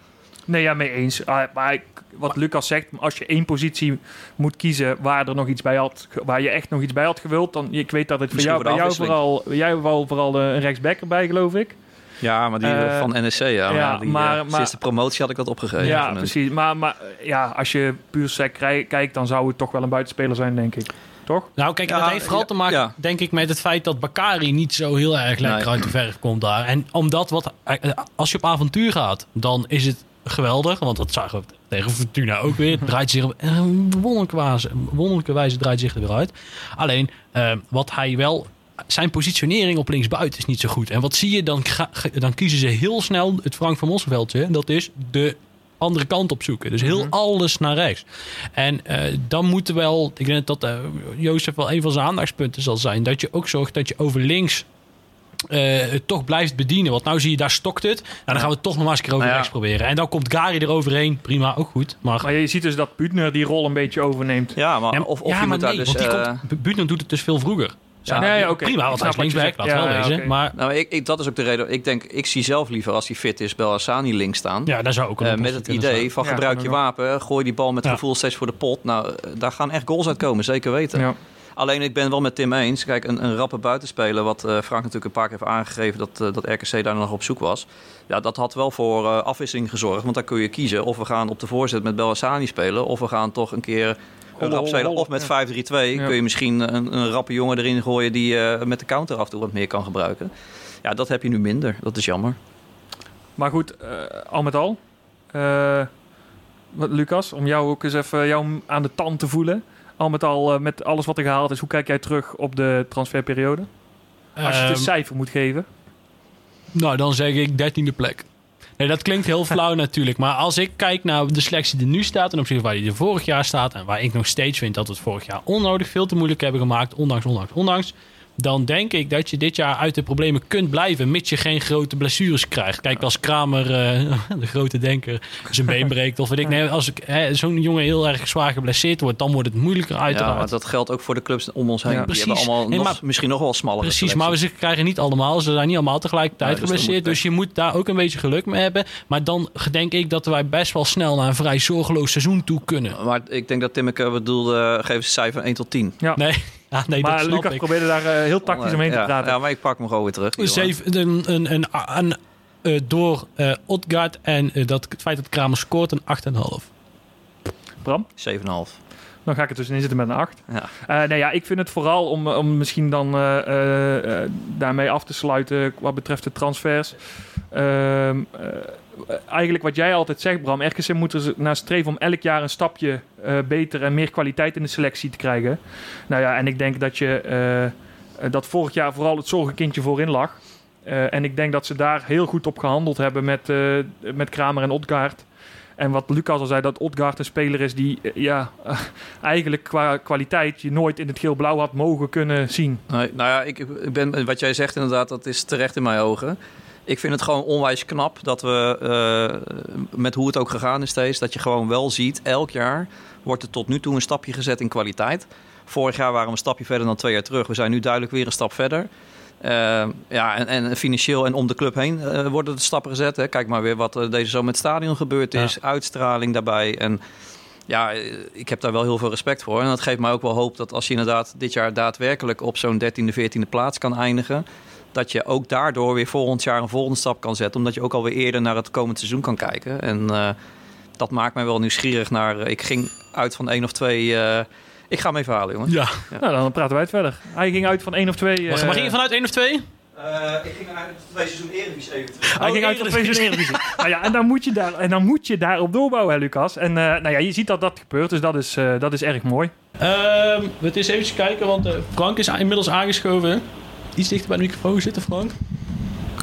Nee, ja, mee eens. Ah, maar ik- wat Lucas zegt, als je één positie moet kiezen waar, er nog iets bij had, waar je echt nog iets bij had gewild, dan ik weet dat het voor jou, voor bij jou vooral, jij wou vooral eh, een rechtsback erbij, geloof ik. Ja, maar die Eh, van NSC, ja. ja, ja die, maar- eh, maar- sinds de promotie had ik dat opgegeven. ja, precies. Maar, maar eh, ja, als je puur sec kijkt, dan zou het toch wel een buitenspeler zijn, denk ik. Toch? Nou, kijk, Ja, dat heeft vooral ja, te maken, ja. denk ik, met het feit dat Bakari niet zo heel erg lekker Nee. uit de verf komt daar. En omdat wat, eh, als je op avontuur gaat, dan is het geweldig. Want dat zagen we tegen Fortuna ook weer. Het draait zich op een wonderlijke wijze, wonderlijke wijze draait zich er weer uit. Alleen, eh, wat hij wel... Zijn positionering op linksbuiten is niet zo goed. En wat zie je? Dan, dan kiezen ze heel snel het Frank van Mosselveldje. En dat is de andere kant op zoeken. Dus heel alles naar rechts. En eh, dan moeten wel, ik denk dat uh, Jozef wel een van zijn aandachtspunten zal zijn, dat je ook zorgt dat je over links eh, het toch blijft bedienen. Want nou zie je, daar stokt het. En dan gaan we het toch nog maar eens een keer over Nou ja. proberen. En dan komt Gary eroverheen. Prima, ook goed. Maar, Maar je ziet dus dat Buutner die rol een beetje overneemt. Ja, maar of, of ja, je maar moet daar nee, dus... die eh, komt, Buutner doet het dus veel vroeger. Ja, nee, ja, oké. Prima, want hij is linksback, laat wel wezen. Maar Nou, ik, ik, dat is ook de reden. Ik denk, ik zie zelf liever als hij fit is, Belhassani links staan. ja, daar zou ook een Eh, met het idee van Ja, gebruik je wapen, gooi die bal met Ja. gevoel steeds voor de pot. Nou, daar gaan echt goals uitkomen, zeker weten. Alleen ik ben wel met Tim eens. Kijk, een, een rappe buitenspeler, wat eh, Frank natuurlijk een paar keer heeft aangegeven dat, eh, dat RKC daar nog op zoek was. Ja, dat had wel voor eh, afwisseling gezorgd. Want dan kun je kiezen of we gaan op de voorzet met Belhassani spelen, of we gaan toch een keer een rap spelen. Of met ja. 5-3-2 Ja. kun je misschien een, een rappe jongen erin gooien die met de counter af en toe wat meer kan gebruiken. Ja, dat heb je nu minder. Dat is jammer. Maar goed, al met al. wat, Lucas, om jou ook eens even jou aan de tand te voelen. Al met al, eh, met alles wat er gehaald is, hoe kijk jij terug op de transferperiode? Als je het een Ehm, cijfer moet geven. Nou, dan zeg ik dertiende plek. Nee, dat klinkt heel flauw natuurlijk. Maar als ik kijk naar de selectie die nu staat... en op zich waar die er vorig jaar staat... en waar ik nog steeds vind dat we het vorig jaar onnodig veel te moeilijk hebben gemaakt... ondanks, ondanks, ondanks... dan denk ik dat je dit jaar uit de problemen kunt blijven... mits je geen grote blessures krijgt. Kijk, als Kramer, eh, de grote denker, zijn been breekt... of weet ik, nee, als ik, hè, zo'n jongen heel erg zwaar geblesseerd wordt... dan wordt het moeilijker Ja, uiteraard. maar dat geldt ook voor de clubs om ons heen. Ja, die precies. hebben allemaal Nee, nog, maar- misschien nog wel smaller. Precies, maar ze krijgen niet allemaal. Ze zijn niet allemaal tegelijkertijd dus geblesseerd. Dus, je moet daar ook een beetje geluk mee hebben. Maar dan denk ik dat wij best wel snel naar een vrij zorgeloos seizoen toe kunnen. Maar ik denk dat Timmeke bedoelde, geef een cijfer 1 tot 10. Ja. Nee, ja, nee dat maar snap Lucas ik. probeerde daar eh, heel tactisch omheen te praten. Ja, maar ik pak hem gewoon weer terug. jongen. Zeven, een, een, een, een, eh, door eh Odgaard en dat, het feit dat Kramer scoort een 8,5. Bram, 7,5. dan ga ik er tussenin zitten met een 8. Ja. Eh, nee, ja, ik vind het vooral om, om misschien dan eh, eh, eh, daarmee af te sluiten wat betreft de transfers. Eh, eigenlijk wat jij altijd zegt, Bram. RKC moet er naar streven om elk jaar een stapje eh, beter en meer kwaliteit in de selectie te krijgen. Nou ja, en ik denk dat je eh, dat vorig jaar vooral het zorgenkindje voorin lag. En ik denk dat ze daar heel goed op gehandeld hebben met, met Kramer en Odgaard. En wat Lucas al zei, dat Odgaard een speler is die ja, eigenlijk qua kwaliteit je nooit in het geel-blauw had mogen kunnen zien. Nee, nou ja, ik, ik ben, wat jij zegt inderdaad, dat is terecht in mijn ogen. Ik vind het gewoon onwijs knap dat we, eh, met hoe het ook gegaan is steeds, dat je gewoon wel ziet, elk jaar wordt er tot nu toe een stapje gezet in kwaliteit. Vorig jaar waren we een stapje verder dan twee jaar terug. We zijn nu duidelijk weer een stap verder. Uh, ja, en, en, financieel en om de club heen uh, worden de stappen gezet. Hè. Kijk maar weer wat uh, deze zomer met het stadion gebeurd is. Ja. Uitstraling daarbij. En ja, ik heb daar wel heel veel respect voor. En dat geeft mij ook wel hoop dat als je inderdaad dit jaar daadwerkelijk op zo'n 13e, 14e plaats kan eindigen. Dat je ook daardoor weer volgend jaar een volgende stap kan zetten. Omdat je ook alweer eerder naar het komend seizoen kan kijken. En dat maakt mij wel nieuwsgierig naar. ik ging uit van één of twee ik ga hem even halen, jongen. Ja. ja. Nou, dan praten wij het verder. Hij ging uit van één of twee. Wacht, maar ging je vanuit één of twee? Uh, ik ging uit twee seizoen Eredivisie. Hij ging uit van twee seizoen Eredivisie. nou ja, en dan moet je daar en dan moet je daarop doorbouwen, hè, Lucas. En uh, nou ja, je ziet dat dat gebeurt, dus dat is, uh, dat is erg mooi. Um, we eens even kijken, want Frank is inmiddels aangeschoven. Iets dichter bij de microfoon zitten, Frank.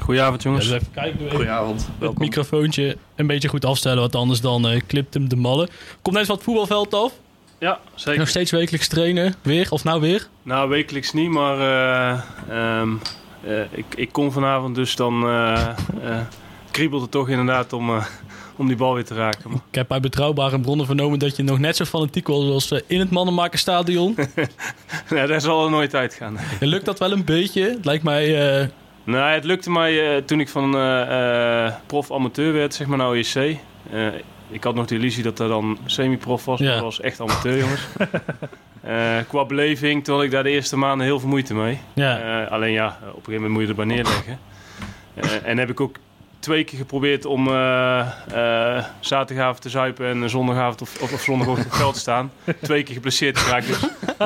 Goedenavond, jongens. Ja, dus even kijken. Even Goedenavond. Het microfoontje een beetje goed afstellen, want anders dan klipt hem de mallen. Komt net wat voetbalveld af. Ja, zeker. Nog steeds wekelijks trainen? Weer? Of nou weer? Nou, wekelijks niet, maar uh, um, uh, ik, ik kom vanavond, dus dan uh, kriebelt het toch inderdaad om, om die bal weer te raken. Ik heb bij betrouwbare bronnen vernomen dat je nog net zo fanatiek was als in het Mannenmakerstadion. nee, daar zal er nooit uitgaan. En lukt dat wel een beetje? Het lijkt mij... Nou, het lukte mij toen ik van prof-amateur werd, zeg maar, naar OJC ik had nog de illusie dat er dan semi-prof was, maar dat was echt amateur, jongens. uh, qua beleving, toen had ik daar de eerste maanden heel veel moeite mee. Ja. Uh, alleen ja, op een gegeven moment moet je erbij neerleggen. Uh, en heb ik ook twee keer geprobeerd om zaterdagavond te zuipen en zondagavond of, of, of zondagochtend op het veld te staan. Twee keer geblesseerd geraakt. Dus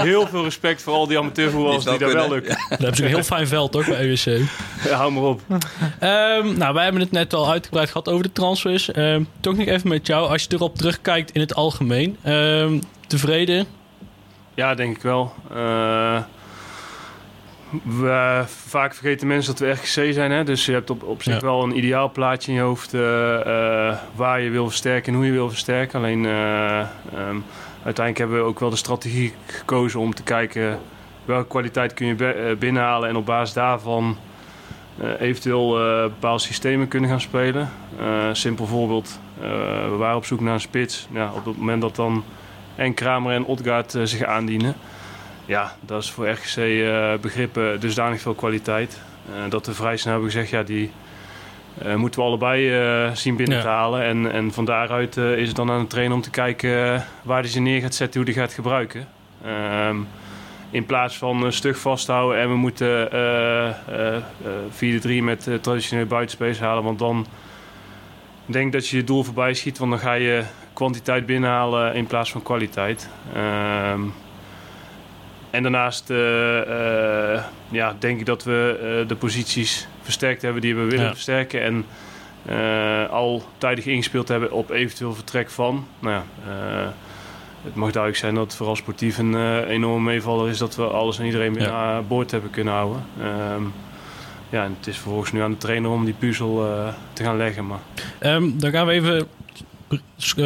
heel veel respect voor al die amateurvoetballers die, die daar wel lukken. Ja. Daar hebben ze een heel fijn veld toch bij EWC. Ja, hou maar op. Um, nou, wij hebben het net al uitgebreid gehad over de transfers. Um, toch nog even met jou. Als je erop terugkijkt in het algemeen. Um, tevreden? Ja, denk ik wel. Uh, we, vaak vergeten mensen dat we RGC zijn. Hè? Dus je hebt op, op zich ja. wel een ideaal plaatje in je hoofd uh, uh, waar je wil versterken en hoe je wil versterken. Alleen uh, um, uiteindelijk hebben we ook wel de strategie gekozen om te kijken welke kwaliteit kun je binnenhalen en op basis daarvan eventueel bepaalde systemen kunnen gaan spelen. simpel voorbeeld, we waren op zoek naar een spits. Ja, op het moment dat dan en Kramer en Odgaard zich aandienen ja, dat is voor RGC uh, begrippen dusdanig veel kwaliteit. Uh, dat we vrij snel hebben gezegd, ja, die uh, moeten we allebei zien binnen ja. te halen. En, en van daaruit is het dan aan de trainer om te kijken waar hij ze neer gaat zetten, hoe hij gaat gebruiken. Um, in plaats van stug vasthouden en we moeten 4-3 met traditioneel buitenspace halen. Want dan denk ik dat je je doel voorbij schiet, want dan ga je kwantiteit binnenhalen in plaats van kwaliteit. Um, en daarnaast uh, uh, ja, denk ik dat we uh, de posities versterkt hebben die we willen ja. versterken. En al tijdig ingespeeld hebben op eventueel vertrek van. Nou ja, het mag duidelijk zijn dat het vooral sportief een enorme meevaller is dat we alles en iedereen weer ja. aan boord hebben kunnen houden. Um, ja, en het is vervolgens nu aan de trainer om die puzzel te gaan leggen. Maar. Um, dan gaan we even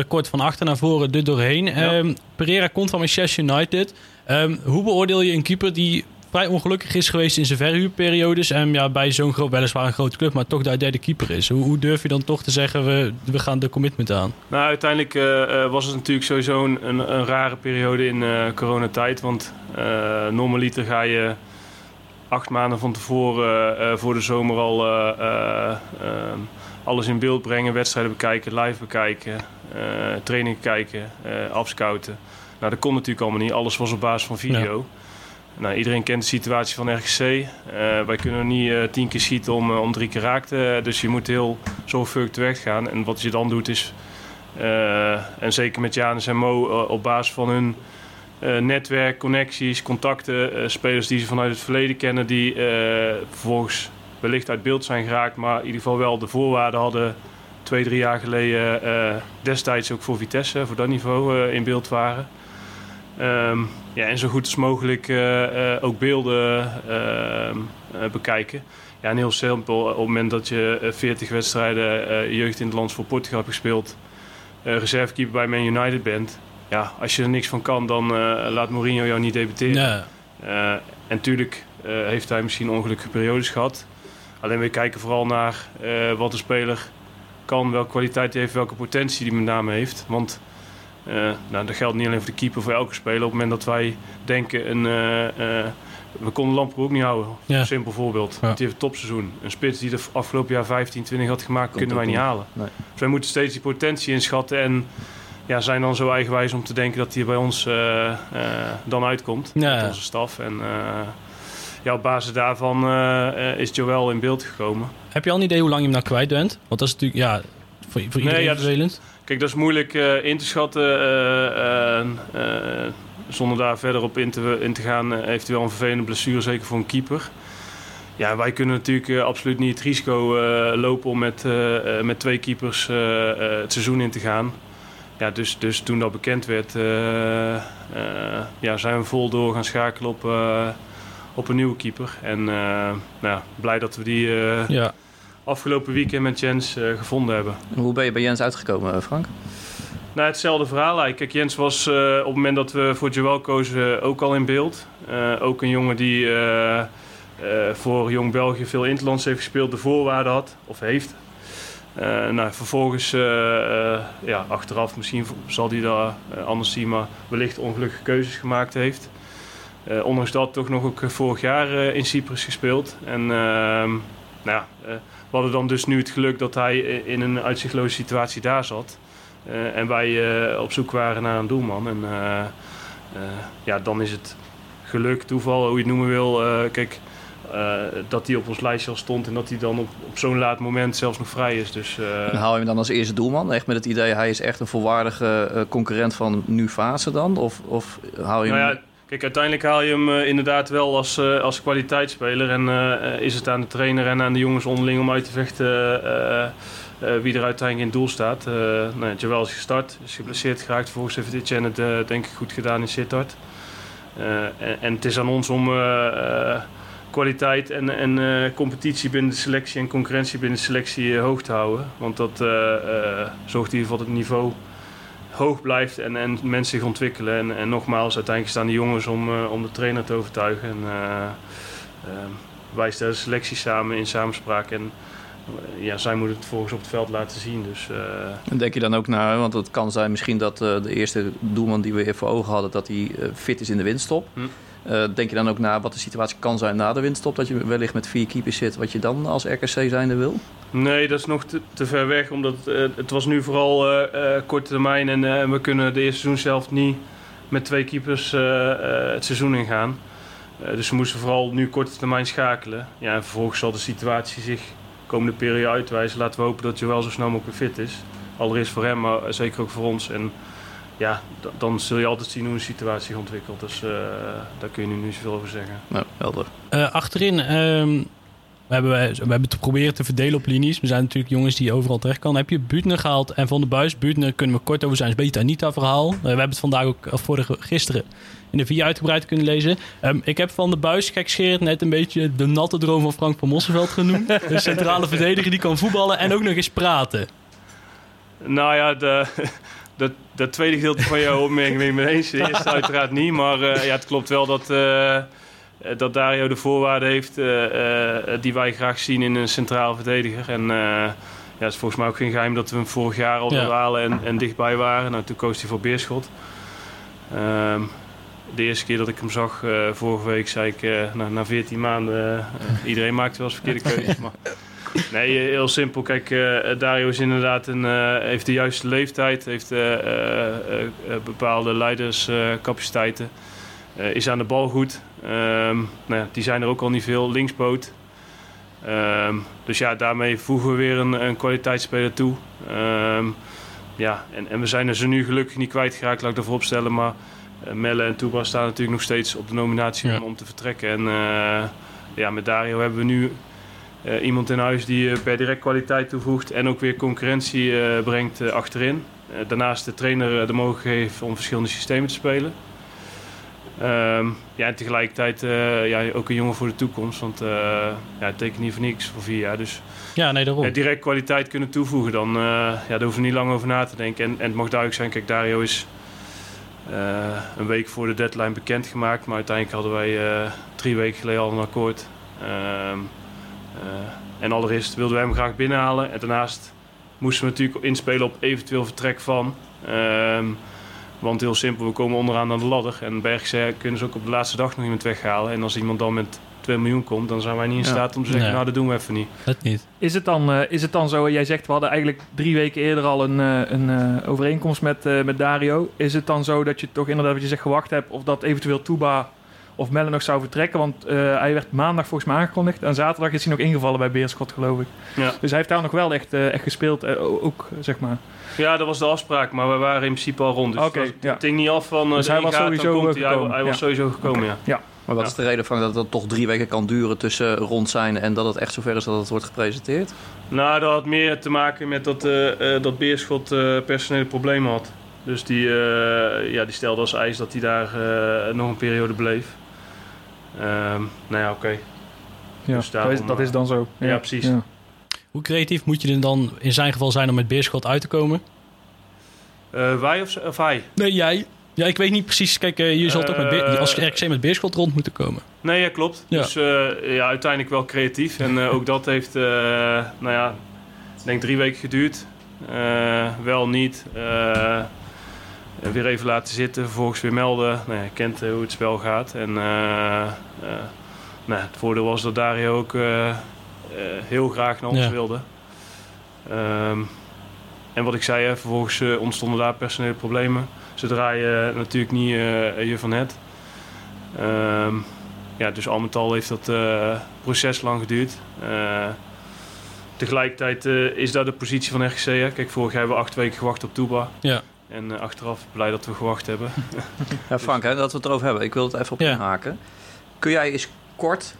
kort van achter naar voren er doorheen. Ja. Um, Pereira komt van Manchester United. Um, hoe beoordeel je een keeper die vrij ongelukkig is geweest in zijn verhuurperiodes en ja, bij zo'n weliswaar een grote club, maar toch de derde keeper is? Hoe, hoe, durf je dan toch te zeggen, we, we gaan de commitment aan? Nou, uiteindelijk uh, was het natuurlijk sowieso een, een, rare periode in uh, coronatijd, want uh, normaliter ga je acht maanden van tevoren voor de zomer al alles in beeld brengen, wedstrijden bekijken, live bekijken, trainingen kijken, afscouten. Nou, dat kon natuurlijk allemaal niet. Alles was op basis van video. Ja. Nou, iedereen kent de situatie van RGC. Uh, wij kunnen niet uh, tien keer schieten om, uh, om drie keer raakte. dus je moet heel zorgvuldig te werk gaan. En wat je dan doet is... en zeker met Janus en Mo op basis van hun netwerk, connecties, contacten... spelers die ze vanuit het verleden kennen... die vervolgens wellicht uit beeld zijn geraakt... maar in ieder geval wel de voorwaarden hadden twee, drie jaar geleden destijds ook voor Vitesse, voor dat niveau in beeld waren. Ehm, ja, en zo goed als mogelijk ook beelden ehm, bekijken. Ja, en heel simpel, op het moment dat je 40 wedstrijden jeugd in het land voor Portugal hebt gespeeld, reservekeeper bij Man United bent, ja, als je er niks van kan, dan laat Mourinho jou niet debuteren. en natuurlijk heeft hij misschien ongelukkige periodes gehad. Alleen we kijken vooral naar wat de speler kan, welke kwaliteit hij heeft, welke potentie die met name heeft. Want nou, dat geldt niet alleen voor de keeper, voor elke speler. Op het moment dat wij denken, een, uh, we konden Lamproe ook niet houden. Ja. Simpel voorbeeld. Ja. Die heeft een topseizoen. Een spits die de afgelopen jaar 15, 20 had gemaakt, kunnen wij niet halen. Nee. Dus wij moeten steeds die potentie inschatten en ja, zijn dan zo eigenwijs om te denken dat hij bij ons dan uitkomt. Ja. Met onze staf. En ja, op basis daarvan is Joel in beeld gekomen. Heb je al een idee hoe lang je hem nou kwijt bent? Want dat is natuurlijk, ja, voor, voor iedereen nee, ja, vervelend. kijk, dat is moeilijk uh, in te schatten. Uh, uh, zonder daar verder op in te, in te gaan, wel een vervelende blessure, zeker voor een keeper. Ja, wij kunnen natuurlijk absoluut niet het risico lopen om met, met twee keepers het seizoen in te gaan. Ja, dus, dus toen dat bekend werd, ja, zijn we vol door gaan schakelen op, op een nieuwe keeper. En nou, blij dat we die ja afgelopen weekend met Jens uh, gevonden hebben. Hoe ben je bij Jens uitgekomen, eh, Frank? Nou, hetzelfde verhaal Kijk, Jens was uh, op het moment dat we voor Joel kozen ook al in beeld. ook een jongen die voor Jong België veel interlands heeft gespeeld, de voorwaarden had, of heeft. nou, vervolgens, ja, achteraf misschien zal hij dat anders zien, maar wellicht ongelukkige keuzes gemaakt heeft. ondanks dat toch nog ook vorig jaar in Cyprus gespeeld. En ehm, nou ja, hadden dan dus nu het geluk dat hij in een uitzichtloze situatie daar zat. Uh, en wij uh, op zoek waren naar een doelman. En uh, ja, dan is het geluk, toeval, hoe je het noemen wil. kijk, dat hij op ons lijstje al stond en dat hij dan op, op zo'n laat moment zelfs nog vrij is. Dus, en haal je hem dan als eerste doelman? Echt met het idee, hij is echt een volwaardige concurrent van nu fase dan? Of, of haal je nou hem... Ja, Kijk, uiteindelijk haal je hem uh, inderdaad wel als, uh, als kwaliteitsspeler. En uh, is het aan de trainer en aan de jongens onderling om uit te vechten wie er uiteindelijk in het doel staat. nou, Joel is gestart, is geblesseerd geraakt. Vervolgens heeft dit het denk ik goed gedaan in Sittard. En, en, het is aan ons om kwaliteit en, en competitie binnen de selectie en concurrentie binnen de selectie hoog te houden. Want dat zorgt in ieder geval het niveau hoog blijft en, en mensen zich ontwikkelen. En, en nogmaals, uiteindelijk staan de jongens om, uh, om de trainer te overtuigen. En, uh, uh, wij stellen selectie samen in samenspraak. En ja, zij moeten het volgens op het veld laten zien. Dus, En denk je dan ook naar, want het kan zijn misschien dat de eerste doelman die we even voor ogen hadden, dat hij fit is in de winststop. Hm. Uh, denk je dan ook na wat de situatie kan zijn na de winststop? Dat je wellicht met vier keepers zit, wat je dan als RKC zijnde wil? Nee, dat is nog te, ver weg. Omdat uh, het was nu vooral uh, korte termijn. En we kunnen de eerste seizoen zelf niet met twee keepers het seizoen ingaan. dus we moesten vooral nu korte termijn schakelen. Ja, en vervolgens zal de situatie zich komende periode uitwijzen. Laten we hopen dat Joel zo snel mogelijk fit is. Allereerst voor hem, maar zeker ook voor ons. En ja, dan zul je altijd zien hoe een situatie zich ontwikkelt. Dus uh, daar kun je nu niet zoveel over zeggen. Nou, helder. Uh, achterin, um, we, hebben, we hebben te proberen te verdelen op linies. We zijn natuurlijk jongens die overal terecht kan. Heb je Buutner gehaald en Van de Buis? Buutner kunnen we kort over zijn. Het is een beetje het Anita-verhaal. Uh, we hebben het vandaag ook vorige, gisteren in de vier uitgebreid kunnen lezen. Um, ik heb Van de Buis, gekscherend, net een beetje de natte droom van Frank van Mosselveld genoemd. de centrale verdediger die kan voetballen en ook nog eens praten. Nou ja, de dat, dat tweede gedeelte van jouw opmerking ben ik mee eens. De eerste uiteraard niet. Maar uh, ja, het klopt wel dat, uh, dat Dario de voorwaarden heeft uh, die wij graag zien in een centraal verdediger. En ja, het is volgens mij ook geen geheim dat we hem vorig jaar al ja. halen en, en dichtbij waren. Nou, toen koos hij voor Beerschot. Um, de eerste keer dat ik hem zag, vorige week, zei ik na, na 14 maanden... iedereen maakt wel eens verkeerde keuzes, maar... Nee, eh, heel simpel. Kijk, uh, Dario is inderdaad een, uh, heeft de juiste leeftijd, heeft bepaalde leiderscapaciteiten, is aan de bal goed. Um, nou ja, die zijn er ook al niet veel. Linksboot. Um, dus ja, daarmee voegen we weer een, een kwaliteitsspeler toe. Um, ja, en, en we zijn er ze nu gelukkig niet kwijtgeraakt, laat ik ervoor opstellen. Maar Melle en Toeba staan natuurlijk nog steeds op de nominatie ja. om, om, te vertrekken. En ja, met Dario hebben we nu uh, iemand in huis die uh, per direct kwaliteit toevoegt en ook weer concurrentie uh, brengt achterin. daarnaast de trainer de mogelijkheid heeft om verschillende systemen te spelen. Ehm, ja, en tegelijkertijd ja, ook een jongen voor de toekomst. Want ja, het tekent niet voor niks voor vier jaar. Dus ja, nee, daarom. direct kwaliteit kunnen toevoegen, dan ja, daar hoeven we niet lang over na te denken. En, en het mag duidelijk zijn, kijk, Dario is een week voor de deadline bekendgemaakt. Maar uiteindelijk hadden wij drie weken geleden al een akkoord. Ehm, en allereerst wilden wij hem graag binnenhalen. En daarnaast moesten we natuurlijk inspelen op eventueel vertrek van... Ehm, want heel simpel, we komen onderaan aan de ladder. En Bergse kunnen ze ook op de laatste dag nog iemand weghalen. En als iemand dan met 2 miljoen komt, dan zijn wij niet in staat om te zeggen, nou dat doen we even niet. Dat niet. Is het dan, uh, is het dan zo, jij zegt we hadden eigenlijk drie weken eerder al een, uh, een uh, overeenkomst met, met Dario. Is het dan zo dat je toch inderdaad wat je zegt gewacht hebt of dat eventueel Tuba of Melle nog zou vertrekken. Want hij werd maandag volgens mij aangekondigd. En zaterdag is hij nog ingevallen bij Beerschot, geloof ik. Ja. Dus hij heeft daar nog wel echt, echt gespeeld, ook zeg maar. Ja, dat was de afspraak, maar we waren in principe al rond. Dus okay, het, ja. niet af van uh, dus hij was sowieso komt hij, hij, was sowieso gekomen, ja. ja. Maar wat is de reden van dat het toch drie weken kan duren tussen rond zijn en dat het echt zover is dat het wordt gepresenteerd? Nou, dat had meer te maken met dat, uh, uh, dat Beerschot uh, personele problemen had. Dus die, ja, die stelde als eis dat hij daar nog een periode bleef. Um, nou ja, oké. Okay. Ja, dus daarom, dat, is, dat is dan zo. Ja, precies. Hoe creatief moet je dan in zijn geval zijn om met Beerschot uit te komen? Uh, wij of, of, hij? Nee, jij. Ja, ik weet niet precies. Kijk, uh, je zal toch met Beer, als RKC met Beerschot rond moeten komen. Nee, ja, klopt. Ja. Dus uh, ja, uiteindelijk wel creatief. En ook dat heeft, nou ja, ik denk drie weken geduurd. wel niet. Weer even laten zitten, vervolgens weer melden. Nou, je kent hoe het spel gaat. En nou, het voordeel was dat Dario ook eh, heel graag naar ons wilde. Ehm, en wat ik zei, hè, vervolgens uh, ontstonden daar personele problemen. Zodra je natuurlijk niet uh, je van het. Um, ja, dus al met al heeft dat proces lang geduurd. tegelijkertijd is dat de positie van RGC. Hè. Kijk, vorig jaar hebben we acht weken gewacht op Toeba. Ja. En achteraf blij dat we gewacht hebben. ja, Frank, hè, dat we het erover hebben. Ik wil het even op ja. inhaken. Kun jij eens kort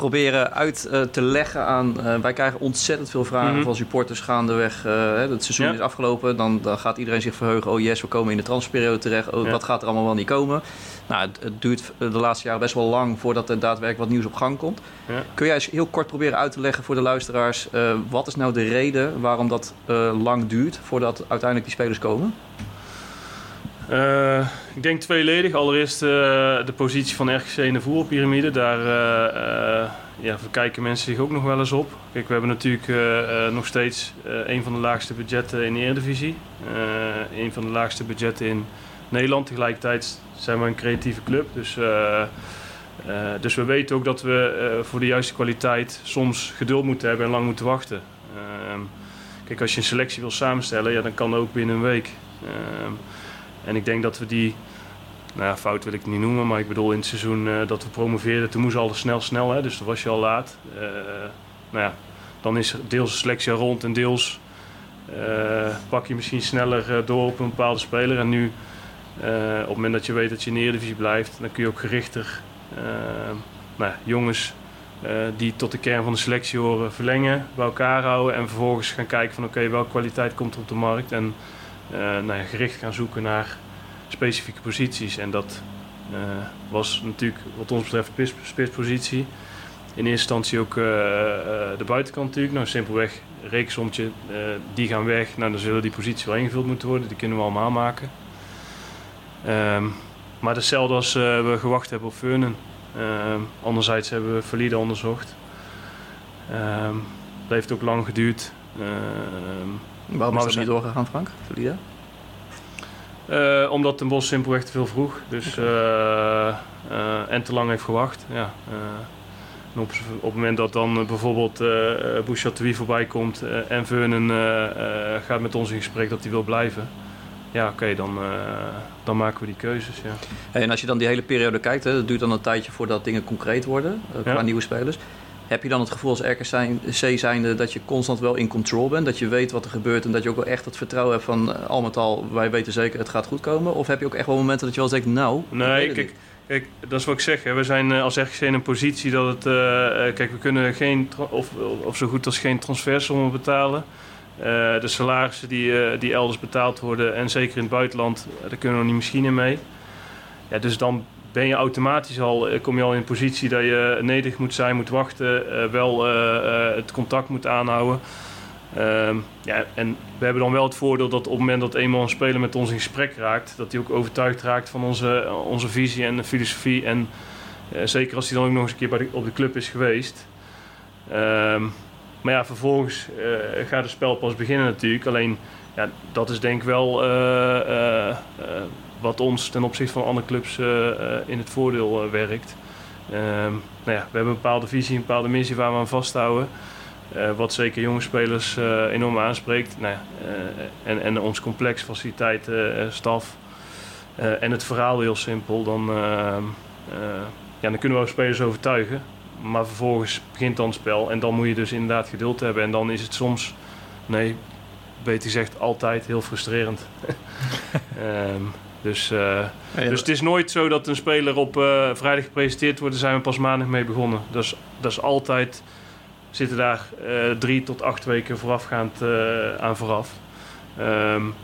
proberen uit uh, te leggen aan. Uh, wij krijgen ontzettend veel vragen mm van supporters gaandeweg. Uh, het seizoen is afgelopen. Dan, dan gaat iedereen zich verheugen. Oh yes, we komen in de transferperiode terecht. Oh, Wat gaat er allemaal wel niet komen? Nou, het, het, duurt de laatste jaren best wel lang voordat er daadwerkelijk wat nieuws op gang komt. Ja. Kun jij eens heel kort proberen uit te leggen voor de luisteraars. wat is nou de reden waarom dat lang duurt voordat uiteindelijk die spelers komen? Uh, ik denk tweeledig. Allereerst uh, de positie van RGC in de voetbalpyramide. Daar uh, ja, verkijken mensen zich ook nog wel eens op. Kijk, we hebben natuurlijk nog steeds een van de laagste budgetten in de Eredivisie. een van de laagste budgetten in Nederland. Tegelijkertijd zijn we een creatieve club. Dus, dus we weten ook dat we voor de juiste kwaliteit soms geduld moeten hebben en lang moeten wachten. Ehm, kijk, als je een selectie wil samenstellen, ja, dan kan dat ook binnen een week. En ik denk dat we die, nou ja, fout wil ik niet noemen, maar ik bedoel in het seizoen uh, dat we promoveerden, toen moest alles snel, snel, hè, dus dan was je al laat. Uh, nou ja, dan is deels de selectie rond en deels uh, pak je misschien sneller door op een bepaalde speler. En nu, op het moment dat je weet dat je in de Eredivisie blijft, dan kun je ook gerichter nou, jongens die tot de kern van de selectie horen verlengen, bij elkaar houden en vervolgens gaan kijken van oké, welke kwaliteit komt er op de markt. En, nou gericht gaan zoeken naar specifieke posities. En dat uh, was natuurlijk wat ons betreft spitspositie. In eerste instantie ook uh, de buitenkant natuurlijk. Nou, simpelweg reeksommetje, die gaan weg. Nou, dan zullen die posities wel ingevuld moeten worden. Die kunnen we allemaal maken. Um, maar hetzelfde als we gewacht hebben op Feunen. Um, anderzijds hebben we Valide onderzocht. Um, dat heeft ook lang geduurd. Waarom is dat niet doorgegaan, Frank? Valida? Uh, omdat Den Bos simpelweg te veel vroeg. Dus, uh, uh, en te lang heeft gewacht. Ja, op, op, het moment dat dan bijvoorbeeld uh, voorbij komt en Vernon gaat met ons in gesprek dat hij wil blijven. Ja, oké, dan, dan maken we die keuzes. Ja. en als je dan die hele periode kijkt, hè, dat duurt dan een tijdje voordat dingen concreet worden qua nieuwe spelers. Heb je dan het gevoel als RKC zijnde dat je constant wel in control bent? Dat je weet wat er gebeurt en dat je ook wel echt het vertrouwen hebt van eh, al met al, wij weten zeker het gaat goed komen? Of heb je ook echt wel momenten dat je wel zegt, nou... Nee, kijk, kijk, dat is wat ik zeg. Hè. We zijn eh, als RKC in een positie dat het... Uh, kijk, we kunnen geen, of, of zo goed als geen transfersommen betalen. Uh, de salarissen die, die elders betaald worden en zeker in het buitenland, daar kunnen we niet misschien in mee. Ja, dus dan ben je automatisch al, eh, kom je al in een positie dat je nederig moet zijn, moet wachten, eh, wel eh, het contact moet aanhouden. Ehm, ja, en we hebben dan wel het voordeel dat op het moment dat eenmaal een speler met ons in gesprek raakt, dat hij ook overtuigd raakt van onze, onze visie en filosofie. En zeker als hij dan ook nog eens een keer op de club is geweest. Ehm, maar ja, vervolgens gaat het spel pas beginnen natuurlijk. Alleen ja, dat is denk ik wel wat ons ten opzichte van andere clubs eh, eh, in het voordeel eh, werkt. Ehm, nou ja, we hebben een bepaalde visie, een bepaalde missie waar we aan vasthouden. wat zeker jonge spelers enorm aanspreekt. Nou ja, en, en ons complex, faciliteiten, staf en het verhaal heel simpel. Dan, ehm, ja, dan kunnen we ook spelers overtuigen. Maar vervolgens begint dan het spel en dan moet je dus inderdaad geduld hebben. En dan is het soms, nee, beter gezegd altijd heel frustrerend. um, Dus, uh, dus het is nooit zo dat een speler op uh, vrijdag gepresenteerd wordt. Daar zijn we pas maandag mee begonnen. Dat is, dat is altijd... Zitten daar uh, drie tot acht weken voorafgaand aan vooraf. Um,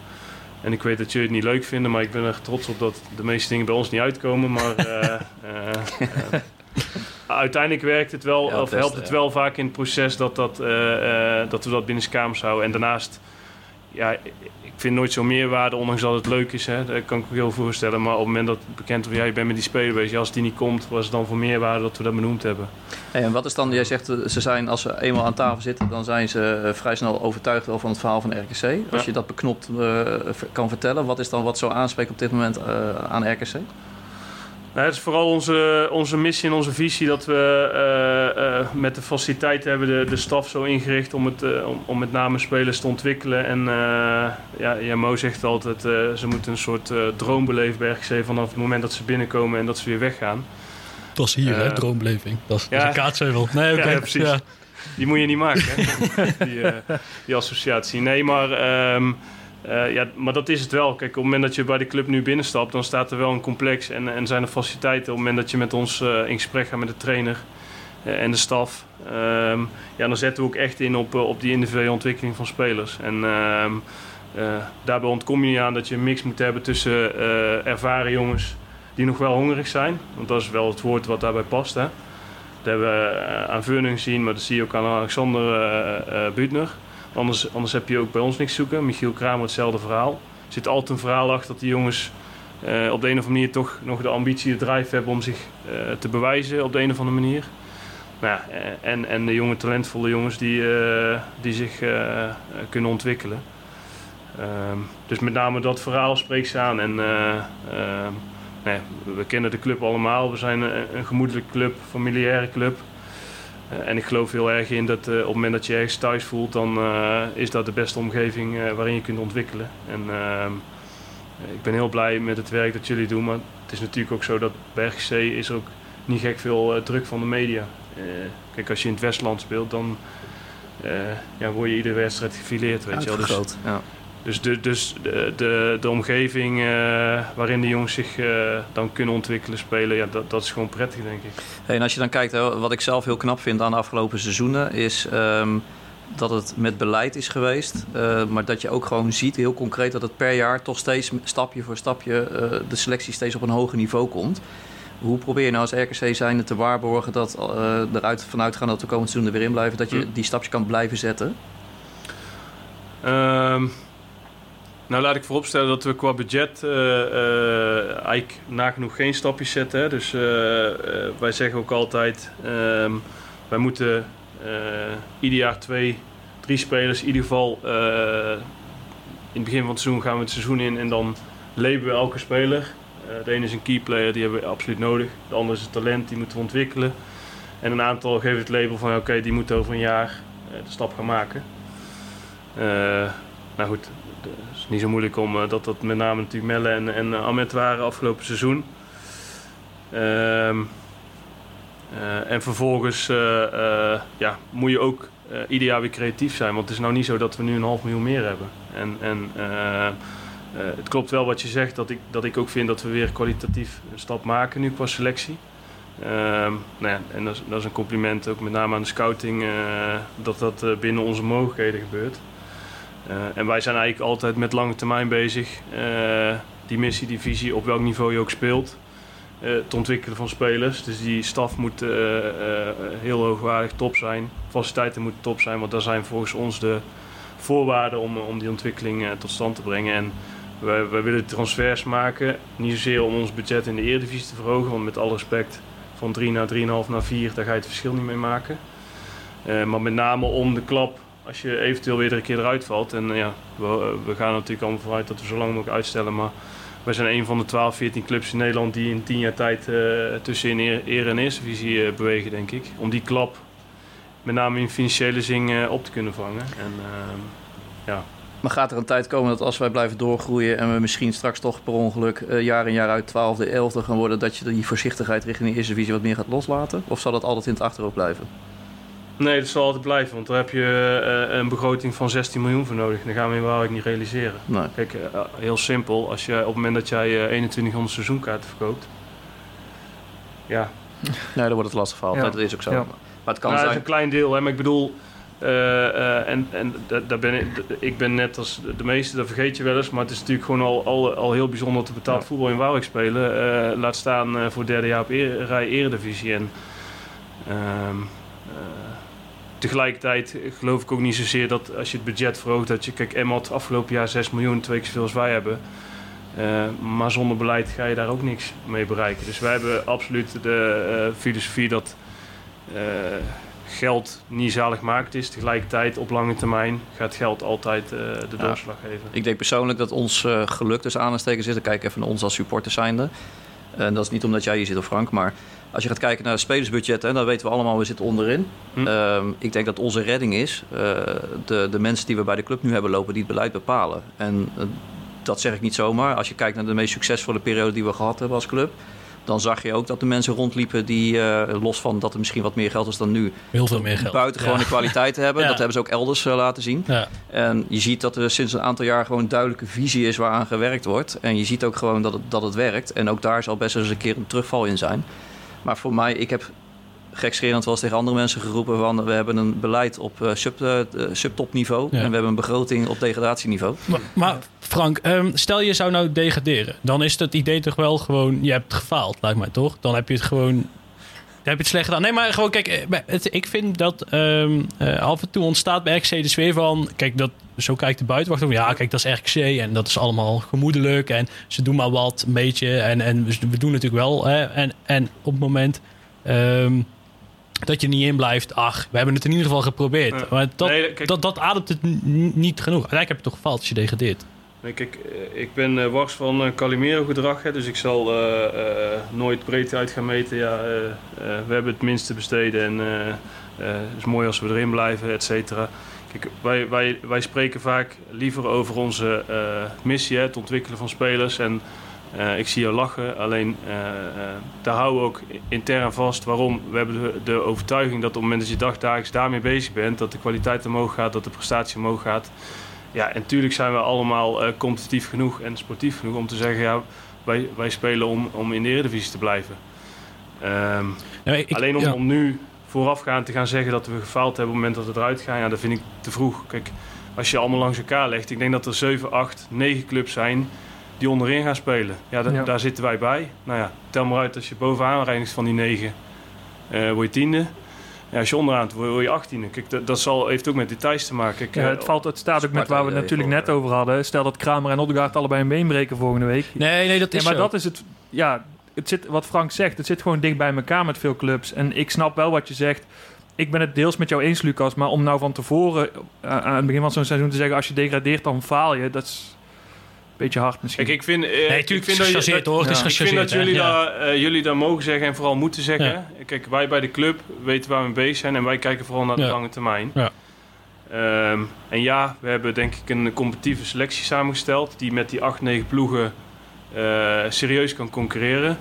en ik weet dat jullie het niet leuk vinden, maar ik ben er trots op dat de meeste dingen bij ons niet uitkomen. Maar uiteindelijk werkt het wel, ja, of helpt het wel vaak in het proces dat, dat, dat we dat binnen kamers houden. En daarnaast ja, ik vind nooit zo meerwaarde, ondanks dat het leuk is. Hè. Dat kan ik me heel voorstellen. Maar op het moment dat het bekend wordt, ja, je bent met die speler bezig. Als die niet komt, was het dan voor meerwaarde dat we dat benoemd hebben. Hey, en wat is dan, jij zegt, eh, ze zijn, als ze eenmaal aan tafel zitten, dan zijn ze eh, vrij snel overtuigd wel van het verhaal van RKC. Als je dat beknopt uh, kan vertellen, wat is dan wat zo aanspreekt op dit moment uh, aan RKC? Nou, het is vooral onze, onze missie en onze visie dat we uh, uh, met de faciliteiten hebben de, de staf zo ingericht om, het, uh, om, om, met name spelers te ontwikkelen. En ja, ja, Mo zegt altijd, ze moeten een soort droom beleven bij RGC vanaf het moment dat ze binnenkomen en dat ze weer weggaan. Dat is hier, hè, droombeleving. Dat is, ja. dat is een kaatsheuvel. Nee. Okay. Ja, precies. Die moet je niet maken, hè? die, die associatie. Nee, maar... Um, uh, ja, maar dat is het wel. Kijk, op het moment dat je bij de club nu binnenstapt, dan staat er wel een complex en, en zijn er faciliteiten. Op het moment dat je met ons uh, in gesprek gaat met de trainer uh, en de staf, um, ja, dan zetten we ook echt in op, op die individuele ontwikkeling van spelers. En um, daarbij ontkom je niet aan dat je een mix moet hebben tussen ervaren jongens die nog wel hongerig zijn. Want dat is wel het woord wat daarbij past. Hè. Dat hebben we aan Veurning gezien, maar dat zie je ook aan Alexander Buutner. Anders, anders heb je ook bij ons niks zoeken. Michiel Kramer, hetzelfde verhaal. Er zit altijd een verhaal achter dat die jongens uh, op de een of andere manier toch nog de ambitie, de drive hebben om zich uh, te bewijzen op de een of andere manier. Nou, ja, eh, en, en de jonge talentvolle jongens die, die zich kunnen ontwikkelen. Ehm, dus met name dat verhaal spreekt ze aan. En nee, we kennen de club allemaal. We zijn een, een gemoedelijke club, familiaire club. Uh, en ik geloof heel erg in dat uh, op het moment dat je ergens thuis voelt, dan uh, is dat de beste omgeving waarin je kunt ontwikkelen. En ehm, ik ben heel blij met het werk dat jullie doen, maar het is natuurlijk ook zo dat bij RGC is ook niet gek veel druk van de media. kijk, als je in het Westland speelt, dan ja, word je iedere wedstrijd gefileerd, weet je wel. Dus, ja. Dus de, dus de, de, de omgeving uh, waarin de jongens zich uh, dan kunnen ontwikkelen, spelen, ja, dat, dat is gewoon prettig, denk ik. Hey, en als je dan kijkt, hè, wat ik zelf heel knap vind aan de afgelopen seizoenen, is um, dat het met beleid is geweest. Uh, maar dat je ook gewoon ziet, heel concreet, dat het per jaar toch steeds stapje voor stapje de selectie steeds op een hoger niveau komt. Hoe probeer je nou als RKC zijnde te waarborgen dat eruit vanuit gaan dat we komend seizoen er weer in blijven, dat je hm. die stapjes kan blijven zetten? Um nou, laat ik vooropstellen dat we qua budget uh, uh, eigenlijk nagenoeg geen stapjes zetten. Dus uh, wij zeggen ook altijd, ehm, wij moeten ieder jaar twee, drie spelers, in ieder geval in het begin van het seizoen gaan we het seizoen in en dan labelen we elke speler. de ene is een key player, die hebben we absoluut nodig. De andere is een talent, die moeten we ontwikkelen. En een aantal geven het label van oké, die moeten over een jaar de stap gaan maken. nou goed, het is niet zo moeilijk om uh, dat dat met name natuurlijk Melle en, en uh, Ahmed waren afgelopen seizoen. Uh, en vervolgens ja, moet je ook ieder jaar weer creatief zijn. Want het is nou niet zo dat we nu een half miljoen meer hebben. En, en het klopt wel wat je zegt, dat ik, dat ik ook vind dat we weer kwalitatief een stap maken nu qua selectie. Um, nou ja, en dat is, dat is, een compliment ook met name aan de scouting, dat dat binnen onze mogelijkheden gebeurt. Uh, en wij zijn eigenlijk altijd met lange termijn bezig. Uh, die missie, die visie, op welk niveau je ook speelt. eh, het ontwikkelen van spelers. Dus die staf moet eh, eh, heel hoogwaardig top zijn. Faciliteiten moeten top zijn, want daar zijn volgens ons de voorwaarden om, om die ontwikkeling eh, tot stand te brengen. En wij, wij willen transfers maken, niet zozeer om ons budget in de Eredivisie te verhogen, want met alle respect van 3 naar 3,5 naar 4, daar ga je het verschil niet mee maken. Eh, maar met name om de klap, als je eventueel weer een keer eruit valt. En eh, ja, we, we gaan natuurlijk allemaal vooruit dat we zo lang mogelijk uitstellen. Maar wij zijn een van de 12, 14 clubs in Nederland die in 10 jaar tijd eh, tussen in eer, en eerste divisie eh, bewegen, denk ik. Om die klap met name in financiële zin eh, op te kunnen vangen. En, ehm, ja. Maar gaat er een tijd komen dat als wij blijven doorgroeien en we misschien straks toch per ongeluk eh, jaar in jaar uit 12e, 11e gaan worden, dat je die voorzichtigheid richting de eerste divisie wat meer gaat loslaten? Of zal dat altijd in het achterhoofd blijven? Nee, dat zal altijd blijven, want daar heb je eh, een begroting van 16 miljoen voor nodig. En dat gaan we in Waalwijk niet realiseren. Nee. Kijk, eh, heel simpel. Als je op het moment dat jij eh, 2100 seizoenkaarten verkoopt, ja, Nee, dan wordt het lastig altijd. Ja. Dat is ook zo. Ja. Maar het kan Nou, dat is zijn. een klein deel, hè, maar ik bedoel, en, en da- daar ben ik, ik ben net als de meeste, dat vergeet je wel eens, maar het is natuurlijk gewoon al, al, al heel bijzonder we betaald Ja. voetbal in Waalwijk spelen. Laat staan voor het derde jaar op rij eredivisie. En ehm, eh, tegelijkertijd geloof ik ook niet zozeer dat als je het budget verhoogt, dat je, kijk, Emma had afgelopen jaar 6 miljoen, twee keer zoveel als wij hebben. Eh, maar zonder beleid ga je daar ook niks mee bereiken. Dus wij hebben absoluut de eh, filosofie dat eh, geld niet zaligmakend is. Tegelijkertijd op lange termijn gaat geld altijd de Ja. doorslag geven. Ik denk persoonlijk dat ons geluk tussen aanstekens zit. Dan kijk even naar ons als supporters zijnde. En dat is niet omdat jij hier zit of Frank, maar als je gaat kijken naar het spelersbudget, hè, dan weten we allemaal, we zitten onderin. Hm. Ehm, ik denk dat onze redding is, eh, de, de mensen die we bij de club nu hebben lopen, die het beleid bepalen. En eh, dat zeg ik niet zomaar. Als je kijkt naar de meest succesvolle periode die we gehad hebben als club, dan zag je ook dat de mensen rondliepen die, eh, los van dat er misschien wat meer geld is dan nu, Heel veel meer geld. buitengewone Ja. kwaliteit hebben. Ja. Dat hebben ze ook elders eh, laten zien. Ja. En je ziet dat er sinds een aantal jaar gewoon een duidelijke visie is waaraan gewerkt wordt. En je ziet ook gewoon dat het, dat het werkt. En ook daar zal best eens een keer een terugval in zijn. Maar voor mij, ik heb gekscherend eens tegen andere mensen geroepen van... we hebben een beleid op eh, sub, eh, subtopniveau Ja. en we hebben een begroting op degradatieniveau. Maar, maar Frank, ehm, stel je zou nou degraderen. Dan is het idee toch wel gewoon, je hebt gefaald, lijkt mij toch? Dan heb je het gewoon, dan heb je het slecht gedaan. Nee, maar gewoon, kijk, het, ik vind dat ehm, eh, af en toe ontstaat bij RKC de sfeer van, kijk, dat, zo kijkt de buitenwacht om. Ja, kijk, dat is RKC en dat is allemaal gemoedelijk en ze doen maar wat, een beetje. En, en we we doen natuurlijk wel. Hè, en, en op het moment... ehm, dat je er niet in blijft. Ach, we hebben het in ieder geval geprobeerd. Maar dat, Nee, kijk- dat, dat ademt het niet genoeg. Uiteindelijk heb je toch gefaald als je degradeert. Nee, kijk, eh, ik ben eh, wars van eh, Calimero-gedrag, dus ik zal nooit breed uit gaan meten. Ja, we hebben het minste besteden en het is mooi als we erin blijven, et cetera. Kijk, wij, wij, wij spreken vaak liever over onze missie, hè, het ontwikkelen van spelers. En eh, ik zie jou lachen, alleen eh, eh, daar houden we ook intern vast. Waarom? We hebben de, de overtuiging dat op het moment dat je dagdagelijks daarmee bezig bent, dat de kwaliteit omhoog gaat, dat de prestatie omhoog gaat. Ja, en natuurlijk zijn we allemaal competitief genoeg en sportief genoeg om te zeggen, ja, wij, wij spelen om, om in de Eredivisie te blijven. Ehm, ik- Alleen om, ja. om nu voorafgaand te gaan zeggen dat we gefaald hebben op het moment dat we eruit gaan, ja, dat vind ik te vroeg. Kijk, als je allemaal langs elkaar legt, ik denk dat er 7, 8, 9 clubs zijn die onderin gaan spelen. Ja, da- Ja. daar zitten wij bij. Nou ja, tel maar uit als je bovenaan reinigt van die 9, eh word je tiende. Ja, als je onderaan het word, je achttiende. Kijk, dat, dat zal, heeft ook met details te maken. Ja, eh, het, valt, het staat ook met waar we het natuurlijk net eh, over hadden. Stel dat Kramer en Oddegaard allebei een been breken volgende week. Nee, nee, dat Ja, is maar zo. dat is het. Ja, het zit, wat Frank zegt, het zit gewoon dicht bij elkaar met veel clubs. En ik snap wel wat je zegt. Ik ben het deels met jou eens, Lucas. Maar om nou van tevoren aan het begin van zo'n seizoen te zeggen: als je degradeert, dan faal je. Dat is beetje hard misschien. Kijk, ik vind, eh, Nee, ik natuurlijk, vind dat je- dat- hoor. Het is Ja. Ik vind dat jullie, hè. Ja. daar, eh, jullie daar mogen zeggen en vooral moeten zeggen. Kijk, wij bij de club weten waar we mee bezig zijn en wij kijken vooral naar de lange termijn. Ja. Ehm, en ja, we hebben denk ik een competitieve selectie samengesteld die met die 8, 9 ploegen eh, serieus kan concurreren.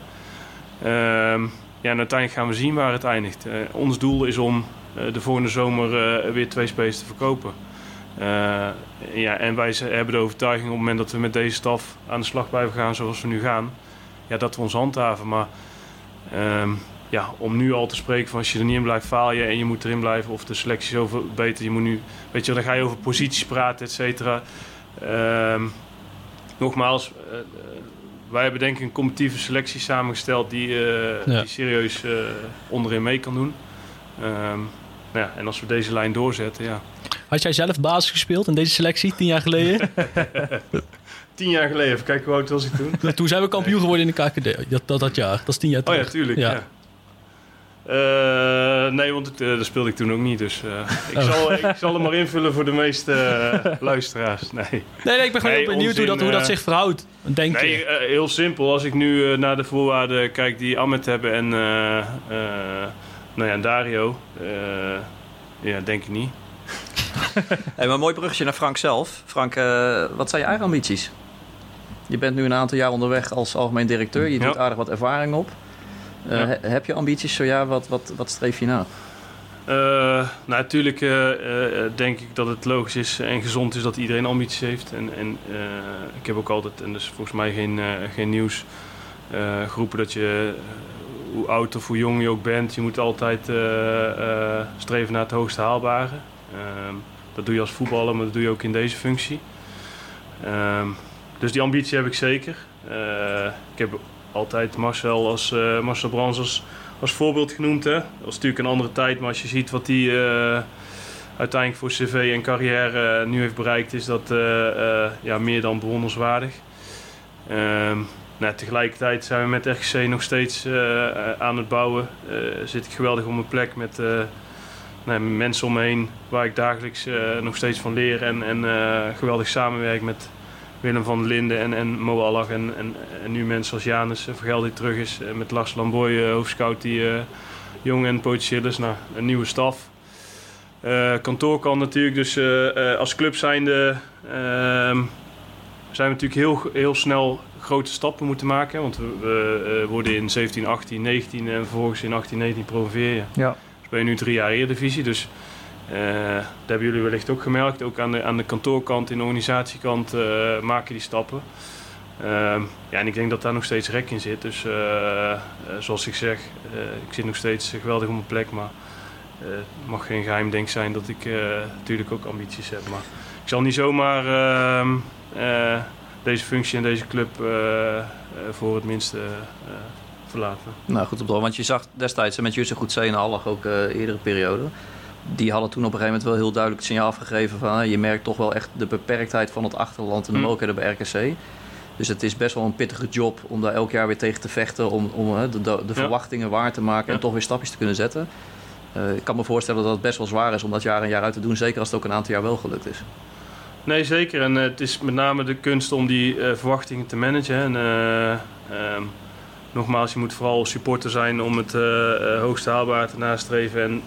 Ehm, ja, en uiteindelijk gaan we zien waar het eindigt. Eh, ons doel is om eh, de volgende zomer eh, weer twee spelers te verkopen. Eh, ja, en wij hebben de overtuiging op het moment dat we met deze staf aan de slag blijven gaan zoals we nu gaan, ja, dat we ons handhaven. Maar ehm, ja, om nu al te spreken van als je er niet in blijft, faal je en je moet erin blijven of de selectie is over beter. Je moet nu, weet je, dan ga je over posities praten, et cetera. Ehm, nogmaals, eh, eh, wij hebben denk ik een competitieve selectie samengesteld die, uh, die serieus onderin mee kan doen. Ja, en als we deze lijn doorzetten, ja. Had jij zelf basis gespeeld in deze selectie tien jaar geleden? tien jaar geleden, even kijken hoe oud was ik toen. toen zijn we kampioen geworden in de KKD, dat, dat, dat jaar. Dat is tien jaar terug. Oh ja, tuurlijk. Ja. Uh, nee, want uh, dat speelde ik toen ook niet. Dus uh, ik, oh. zal, ik zal hem maar invullen voor de meeste luisteraars. Nee. nee, nee, ik ben gewoon nee, benieuwd hoe, dat, hoe dat zich verhoudt. Denk nee, je? heel simpel. Als ik nu naar de voorwaarden kijk die Ahmed hebben en nou ja, Dario, ja, denk ik niet. hey, maar een mooi bruggetje naar Frank zelf. Frank, wat zijn je eigen ambities? Je bent nu een aantal jaar onderweg als algemeen directeur. Je doet aardig wat ervaring op. Uh, Heb je ambities? Zo ja, wat, wat, wat streef je na? Uh, nou, natuurlijk uh, denk ik dat het logisch is en gezond is dat iedereen ambities heeft. En, en ik heb ook altijd, en dus volgens mij geen, geen nieuws, geroepen dat je, hoe oud of hoe jong je ook bent, je moet altijd streven naar het hoogste haalbare. Ehm, dat doe je als voetballer, maar dat doe je ook in deze functie. Ehm, dus die ambitie heb ik zeker. ik heb altijd Marcel, als, Marcel Brands als, voorbeeld genoemd. Hè. Dat was natuurlijk een andere tijd, maar als je ziet wat hij uiteindelijk voor cv en carrière nu heeft bereikt, is dat ja, meer dan bewonderenswaardig. Ehm, nou, tegelijkertijd zijn we met RGC nog steeds aan het bouwen. zit ik geweldig op mijn plek met nou, mensen om me heen waar ik dagelijks nog steeds van leer en, en geweldig samenwerk met Willem van Linden en, en Mo Allag en, en, en, nu mensen als Janus eh, Vergel die terug is. Eh, met Lars Lamboy, hoofdscout, die jong en potentieel is. Nou, een nieuwe staf. Kantoor kan natuurlijk, dus als club ehm, zijn we natuurlijk heel, heel snel grote stappen moeten maken. Want we, we worden in 17, 18, 19 en vervolgens in 18, 19 promoveer je. Ja. Dus ben je nu drie jaar Eredivisie, dus uh, dat hebben jullie wellicht ook gemerkt. Ook aan de, aan de kantoorkant, in de organisatiekant uh, maken die stappen. Uh, ja, en ik denk dat daar nog steeds rek in zit. Dus zoals ik zeg, ik zit nog steeds geweldig op mijn plek. Maar het mag geen geheim denk zijn dat ik natuurlijk ook ambities heb. Maar ik zal niet zomaar ehm, deze functie en deze club voor het minste verlaten. Nou goed op de want je zag destijds met Jusse Goed en Hallig ook eerdere periode die hadden toen op een gegeven moment wel heel duidelijk het signaal afgegeven van je merkt toch wel echt de beperktheid van het achterland en de hm. mogelijkheden bij RKC. Dus het is best wel een pittige job om daar elk jaar weer tegen te vechten, om, om de, de, verwachtingen waar te maken en toch weer stapjes te kunnen zetten. Uh, ik kan me voorstellen dat het best wel zwaar is om dat jaar in jaar uit te doen, zeker als het ook een aantal jaar wel gelukt is. Nee, zeker. En uh, het is met name de kunst om die uh, verwachtingen te managen. En, ehm, nogmaals, je moet vooral supporter zijn om het hoogste haalbaar te nastreven. En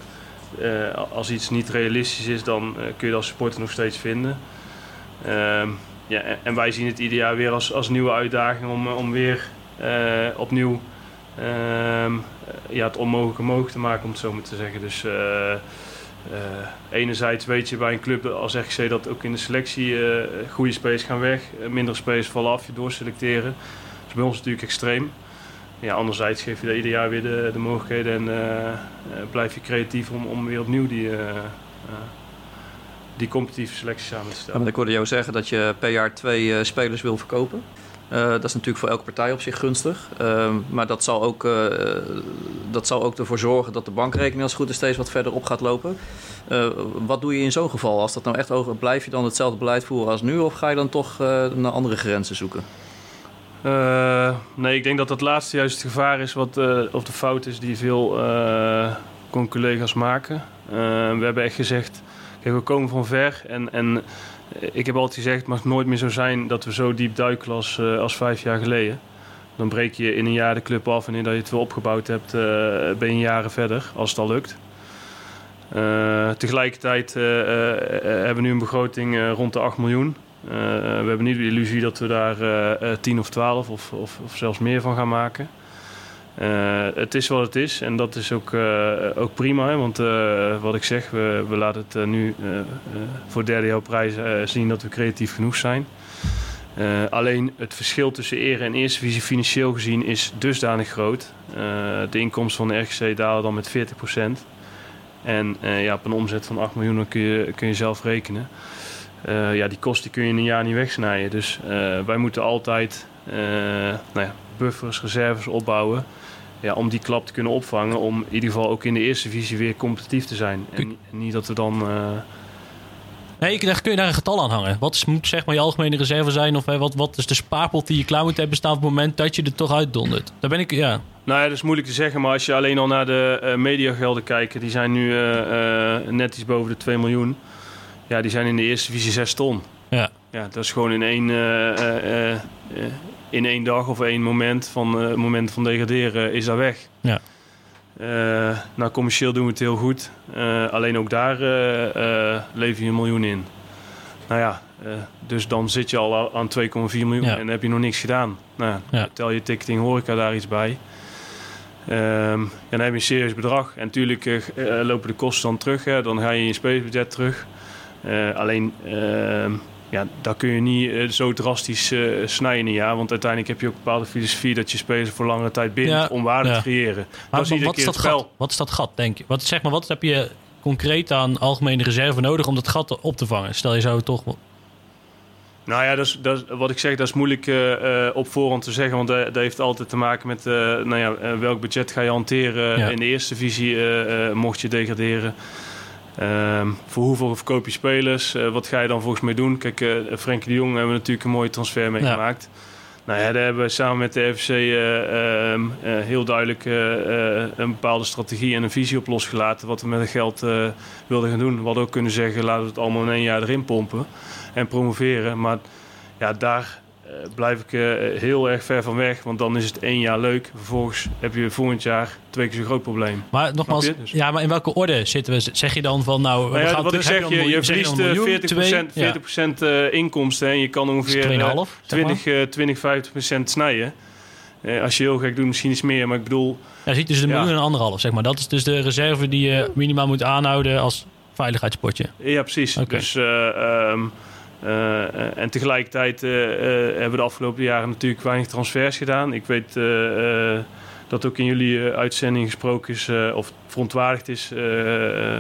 als iets niet realistisch is, dan kun je dat als supporter nog steeds vinden. Uh, ja, en wij zien het ieder jaar weer als, als nieuwe uitdaging om, om weer opnieuw ehm, ja, het onmogelijke mogelijk te maken, om het zo maar te zeggen. Dus enerzijds weet je bij een club als RGC dat ook in de selectie goede spelers gaan weg, minder spelers vallen af, je doorselecteren. Dat is bij ons natuurlijk extreem ja, anderzijds geef je daar ieder jaar weer de, de mogelijkheden en blijf je creatief om, om weer opnieuw die, die competitieve selectie samen te stellen. ik hoorde jou zeggen dat je per jaar twee spelers wil verkopen. Dat is natuurlijk voor elke partij op zich gunstig. Ehm, maar dat zal, ook, dat zal ook ervoor zorgen dat de bankrekening als goed is steeds wat verder op gaat lopen. wat doe je in zo'n geval? Als dat nou echt over, blijf je dan hetzelfde beleid voeren als nu of ga je dan toch naar andere grenzen zoeken? Nee, ik denk dat dat laatste juist het gevaar is, wat, of de fout is die veel collega's maken. we hebben echt gezegd, we komen van ver en, en ik heb altijd gezegd, het mag nooit meer zo zijn dat we zo diep duiken als, als vijf jaar geleden. Dan breek je in een jaar de club af en wanneer je het weer opgebouwd hebt, ben je jaren verder, als het al lukt. tegelijkertijd hebben we nu een begroting rond de 8 miljoen. Eh, we hebben niet de illusie dat we daar 10 eh, of 12 of, of, of, zelfs meer van gaan maken. Uh, het is wat het is en dat is ook, uh, ook prima. Hè? Want uh, wat ik zeg, we, we laten het nu voor derde jaar prijs zien dat we creatief genoeg zijn. alleen het verschil tussen ere en eerste visie financieel gezien is dusdanig groot. de inkomsten van de RGC dalen dan met 40%. En ja, op een omzet van 8 miljoen kun je, kun je zelf rekenen. Ja, die kosten kun je in een jaar niet wegsnijden. Dus wij moeten altijd nou ja, buffers, reserves opbouwen. Ja, om die klap te kunnen opvangen. Om in ieder geval ook in de eerste divisie weer competitief te zijn. En, niet dat we dan... Nee, kun je daar een getal aan hangen? Wat is, moet zeg maar je algemene reserve zijn? Of wat, wat is de spaarpot die je klaar moet hebben staan op het moment dat je er toch uitdondert? Daar ben ik, ja. Nou ja, dat is moeilijk te zeggen. Maar als je alleen al naar de uh, mediagelden kijkt, die zijn nu uh, net iets boven de 2 miljoen. Ja, die zijn in de eerste divisie 6 ton. Ja. Ja, dat is gewoon in één, in één dag of één moment van, moment van degraderen is dat weg. Ja. nou, commercieel doen we het heel goed. alleen ook daar lever je een miljoen in. Nou ja, dus dan zit je al aan 2,4 miljoen en heb je nog niks gedaan. Nou, ja. tel je ticketing horeca daar iets bij. Um, dan heb je een serieus bedrag. En natuurlijk uh, lopen de kosten dan terug. Hè. Dan ga je in je spacebudget terug. Uh, alleen, uh, ja, daar kun je niet zo drastisch snijden in een jaar. Want uiteindelijk heb je ook een bepaalde filosofie dat je spelers voor langere tijd bindt om waarde te creëren. Maar, wat, is dat gat? wat is dat gat, denk je? Wat, zeg maar, wat heb je concreet aan algemene reserve nodig om dat gat op te vangen? Stel je zou toch nou ja, dat is, dat wat ik zeg, dat is moeilijk uh, op voorhand te zeggen. Want dat, dat, heeft altijd te maken met uh, nou ja, welk budget ga je hanteren in de eerste divisie mocht je degraderen. Ehm, voor hoeveel verkoop je spelers? wat ga je dan volgens mij doen? Kijk, Frenkie de Jong hebben we natuurlijk een mooie transfer meegemaakt. Ja. Nou ja, daar hebben we samen met de FC ehm, heel duidelijk een bepaalde strategie en een visie op losgelaten. Wat we met het geld wilden gaan doen. We hadden ook kunnen zeggen, laten we het allemaal in één jaar erin pompen en promoveren. Maar ja, daar uh, blijf ik uh, heel erg ver van weg. Want dan is het één jaar leuk. Vervolgens heb je volgend jaar twee keer zo'n groot probleem. Maar nogmaals, dus- ja, maar in welke orde zitten we? Zeg je dan van nou, nou ja, gaan wat ik zeg, je, je verliest 40%, 40 ja. inkomsten en je kan ongeveer 20, 20, 50% snijden. Uh, als je heel gek doet, misschien iets meer. Maar ik bedoel... Ja, ziet dus een miljoen en anderhalf, zeg maar. Dat is dus de reserve die je minimaal moet aanhouden als veiligheidspotje. Ja, precies. Okay. Dus... Um, uh, en tegelijkertijd uh, hebben we de afgelopen jaren natuurlijk weinig transfers gedaan. Ik weet dat ook in jullie uitzending gesproken is, of verontwaardigd is,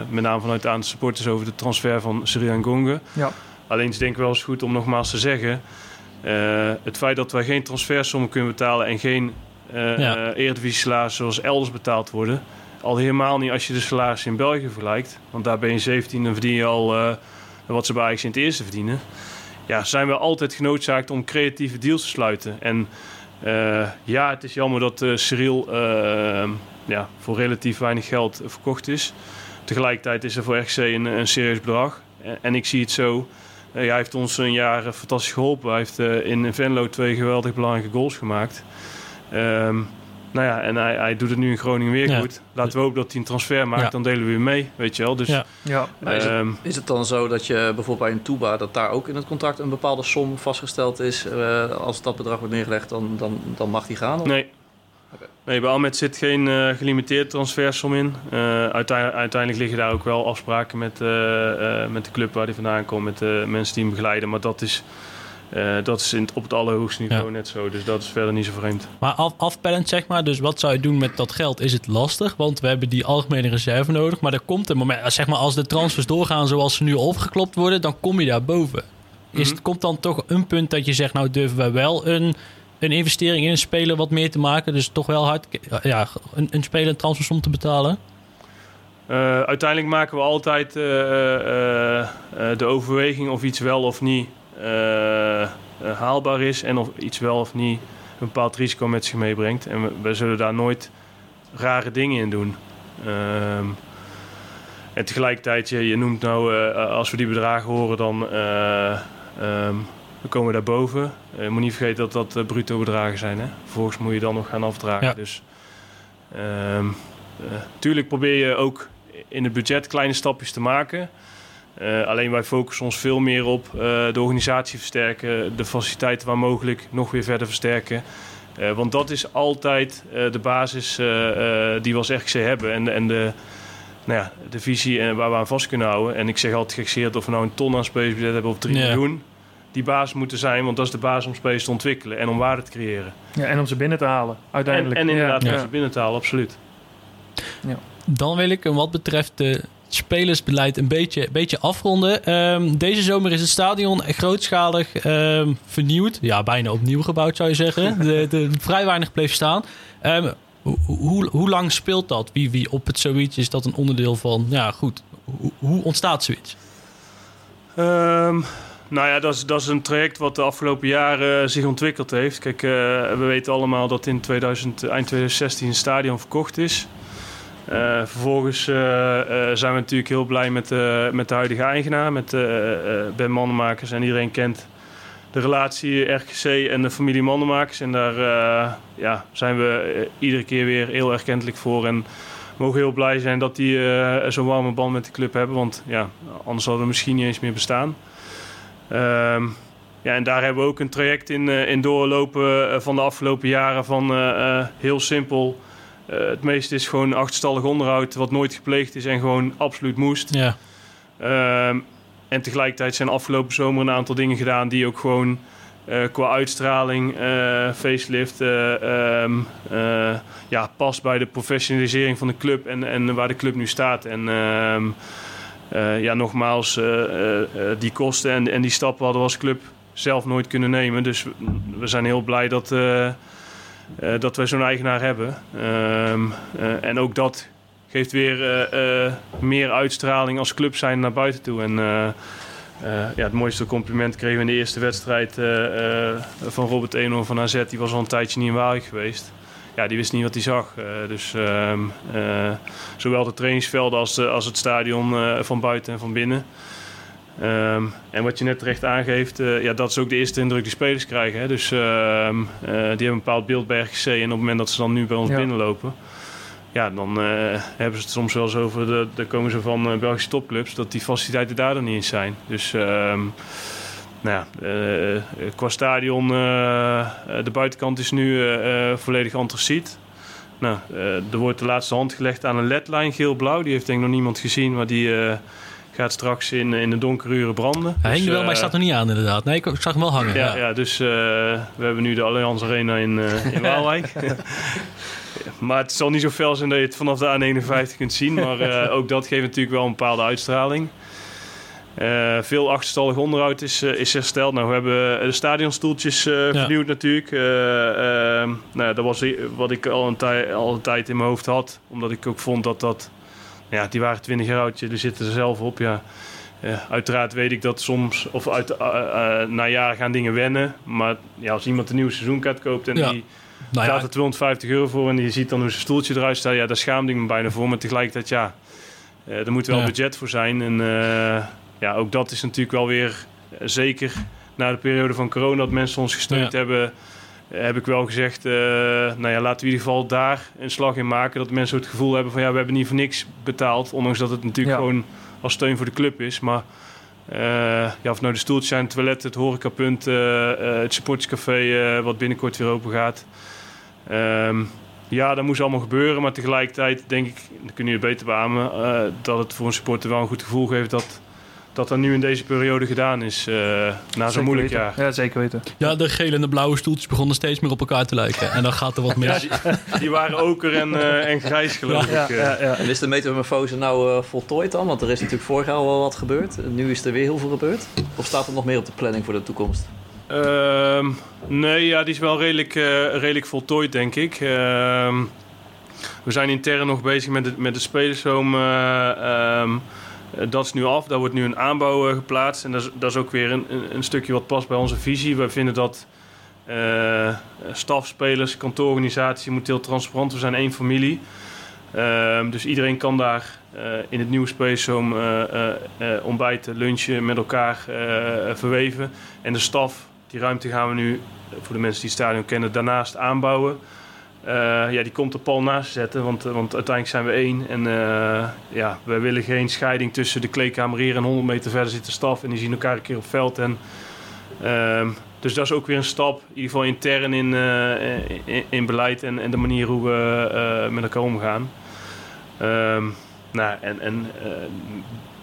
met name vanuit de aantal supporters over de transfer van Sri Gonge. Ja. Alleen is denk ik wel eens goed om nogmaals te zeggen, het feit dat wij geen transfersommen kunnen betalen en geen ja. eredivisie zoals elders betaald worden, al helemaal niet als je de salarissen in België vergelijkt, want daar ben je 17 en verdien je al wat ze bij Ajax in het eerste verdienen. Ja, zijn we altijd genoodzaakt om creatieve deals te sluiten. En uh, ja, het is jammer dat uh, Cyril uh, ja, voor relatief weinig geld verkocht is. Tegelijkertijd is er voor RC een, een serieus bedrag. En, en, ik zie het zo. hij heeft ons een jaar fantastisch geholpen. Hij heeft in Venlo twee geweldig belangrijke goals gemaakt. Um, nou ja, en hij, hij doet het nu in Groningen weer goed. Laten we hopen dat hij een transfer maakt, dan delen we weer mee, weet je wel. Dus, ja. ja. is, het, ehm, is, het, dan zo dat je bijvoorbeeld bij een Tuba, dat daar ook in het contract een bepaalde som vastgesteld is? Uh, als dat bedrag wordt neergelegd, dan, dan, dan mag die gaan? Of? Nee. Okay. Nee, bij Almet zit geen uh, gelimiteerd transfersom in. Uh, uiteindelijk, uiteindelijk, liggen daar ook wel afspraken met, met de club waar hij vandaan komt, met de mensen die hem begeleiden. Maar dat is uh, dat is in, op het allerhoogste niveau net zo. Dus dat is verder niet zo vreemd. Maar af, afpellend zeg maar. Dus wat zou je doen met dat geld? Is het lastig? Want we hebben die algemene reserve nodig. Maar er komt een moment. Zeg maar als de transfers doorgaan zoals ze nu opgeklopt worden. Dan kom je daar boven. Is, mm Komt dan toch een punt dat je zegt. Nou durven we wel een, een investering in een speler wat meer te maken. Dus toch wel hard ja, een, een speler een transfersom te betalen? Uh, uiteindelijk maken we altijd uh, de overweging of iets wel of niet haalbaar is en of iets wel of niet een bepaald risico met zich meebrengt. En we, we zullen daar nooit rare dingen in doen. Um, en tegelijkertijd, je, je noemt nou, uh, als we die bedragen horen, dan uh, um, dan komen we daarboven. Je moet niet vergeten dat dat bruto bedragen zijn. Hè? Vervolgens moet je dan nog gaan afdragen. Ja. Dus um, tuurlijk probeer je ook in het budget kleine stapjes te maken. Uh, alleen wij focussen ons veel meer op uh, de organisatie versterken, de faciliteiten waar mogelijk nog weer verder versterken. Uh, want dat is altijd de basis die we als RGC hebben en, en de, nou ja, de visie en waar we aan vast kunnen houden. En ik zeg altijd gekseerd of we nou een ton aan spacebudget hebben of 3 ja. miljoen. Die basis moeten zijn, want dat is de basis om space te ontwikkelen en om waarde te creëren. Ja, en om ze binnen te halen, uiteindelijk. En, en inderdaad ja. om ze binnen te halen, absoluut. Ja. Dan wil ik, wat betreft de spelersbeleid een beetje, beetje afronden. Ehm, deze zomer is het stadion grootschalig ehm, vernieuwd. Ja, bijna opnieuw gebouwd zou je zeggen. De, de, vrij weinig bleef staan. Ehm, hoe, lang speelt dat? Wie, wie op het zoiets is dat een onderdeel van? Ja, goed. Hoe, hoe ontstaat zoiets? Ehm, nou ja, dat is, dat is een traject wat de afgelopen jaren zich ontwikkeld heeft. Kijk, eh, we weten allemaal dat in 2000, eind 2016 een stadion verkocht is. Uh, vervolgens uh, zijn we natuurlijk heel blij met, met de huidige eigenaar, met Ben Mannenmakers. En iedereen kent de relatie RGC en de familie Mannenmakers. En daar ja, zijn we iedere keer weer heel erkentelijk voor. En mogen heel blij zijn dat die zo'n warme band met de club hebben. Want ja, anders hadden we misschien niet eens meer bestaan. Ehm, ja, en daar hebben we ook een traject in, in doorlopen van de afgelopen jaren van heel simpel uh, het meeste is gewoon achterstallig onderhoud wat nooit gepleegd is en gewoon absoluut moest. Ja. Um, en tegelijkertijd zijn afgelopen zomer een aantal dingen gedaan die ook gewoon uh, qua uitstraling, uh, facelift, um, ja, past bij de professionalisering van de club en, en waar de club nu staat. En um, ja, nogmaals, die kosten en, en die stappen hadden we als club zelf nooit kunnen nemen. Dus we zijn heel blij dat uh, dat we zo'n eigenaar hebben. Um, uh, en ook dat geeft weer uh, meer uitstraling als club zijn naar buiten toe. En ja, het mooiste compliment kregen we in de eerste wedstrijd van Robert Eenhoorn van AZ. Die was al een tijdje niet in Waalwijk geweest. Ja, die wist niet wat hij zag. dus um, zowel de trainingsvelden als, als het stadion van buiten en van binnen. Um, en wat je net terecht aangeeft, uh, ja, dat is ook de eerste indruk die spelers krijgen. Hè. Dus uh, uh, die hebben een bepaald beeld bij RGC. En op het moment dat ze dan nu bij ons ja. binnenlopen, ja, dan hebben ze het soms wel eens over, de, de komen ze van Belgische topclubs, dat die faciliteiten daar dan niet eens zijn. Dus ehm, nou ja, qua stadion, de buitenkant is nu volledig antraciet. Nou, er wordt de laatste hand gelegd aan een ledlijn geel-blauw. Die heeft denk ik nog niemand gezien, maar die gaat straks in, in de donkere uren branden. Hij dus, hing wel, maar hij staat nog niet aan inderdaad. Nee, ik, ik zag hem wel hangen. Ja, ja. ja dus uh, we hebben nu de Allianz Arena in, uh, in Waalwijk. maar het zal niet zo fel zijn dat je het vanaf de A51 kunt zien. Maar ook dat geeft natuurlijk wel een bepaalde uitstraling. veel achterstallig onderhoud is, is hersteld. Nou, we hebben de stadionstoeltjes vernieuwd ja. natuurlijk. nou, dat was wat ik al een, al een tijd in mijn hoofd had. Omdat ik ook vond dat dat ja, die waren 20 jaar oud, die zitten er zelf op. Ja. Uh, uiteraard weet ik dat soms, of uit, uh, uh, na jaren gaan dingen wennen. Maar ja, als iemand een nieuw seizoenkaart koopt en ja. die nou ja. gaat er 250 euro voor en je ziet dan hoe zijn stoeltje eruit staat, ja, daar schaamde ik me bijna voor. Maar tegelijkertijd, ja, er moet wel ja. budget voor zijn. En ja, ook dat is natuurlijk wel weer zeker na de periode van corona dat mensen ons gesteund ja. hebben heb ik wel gezegd, uh, nou ja, laten we in ieder geval daar een slag in maken. Dat mensen het gevoel hebben van ja, we hebben niet voor niks betaald. Ondanks dat het natuurlijk ja. gewoon als steun voor de club is. Maar uh, ja, of nou de stoeltjes zijn, het toilet, het horecapunt, uh, het supporterscafé wat binnenkort weer open gaat. Um, ja, dat moest allemaal gebeuren. Maar tegelijkertijd denk ik, dat kun je beter beamen, dat het voor een supporter wel een goed gevoel geeft dat dat dat nu in deze periode gedaan is. Uh, na zo'n moeilijk weten. jaar. Ja, zeker weten. Ja, de gele en de blauwe stoeltjes begonnen steeds meer op elkaar te lijken. En dan gaat er wat mis. Ja, die, die, waren oker en, uh, en grijs, geloof ja, ik. Ja, ja, en is de metamorfose nou uh, voltooid dan? Want er is natuurlijk vorig jaar al wel wat gebeurd. Nu is er weer heel veel gebeurd. Of staat er nog meer op de planning voor de toekomst? Uh, nee, ja, die is wel redelijk, redelijk voltooid, denk ik. Ehm, we zijn intern nog bezig met de, met de spelershome... Um, dat is nu af, daar wordt nu een aanbouw uh, geplaatst. En dat is, dat is ook weer een, een, stukje wat past bij onze visie. We vinden dat uh, stafspelers, kantoororganisatie moet heel transparant. We zijn één familie. Uh, dus iedereen kan daar in het nieuwe Space Home ontbijten, lunchen met elkaar verweven. En de staf, die ruimte gaan we nu, voor de mensen die het stadion kennen, daarnaast aanbouwen. Uh, ja, die komt er pal naast zetten, want, want uiteindelijk zijn we één. En uh, ja, we willen geen scheiding tussen de kleedkamer hier en 100 meter verder zit de staf. En die zien elkaar een keer op veld. En, uh, dus dat is ook weer een stap, in ieder geval intern in, in, in, beleid en, en de manier hoe we met elkaar omgaan. Ehm, nou, en en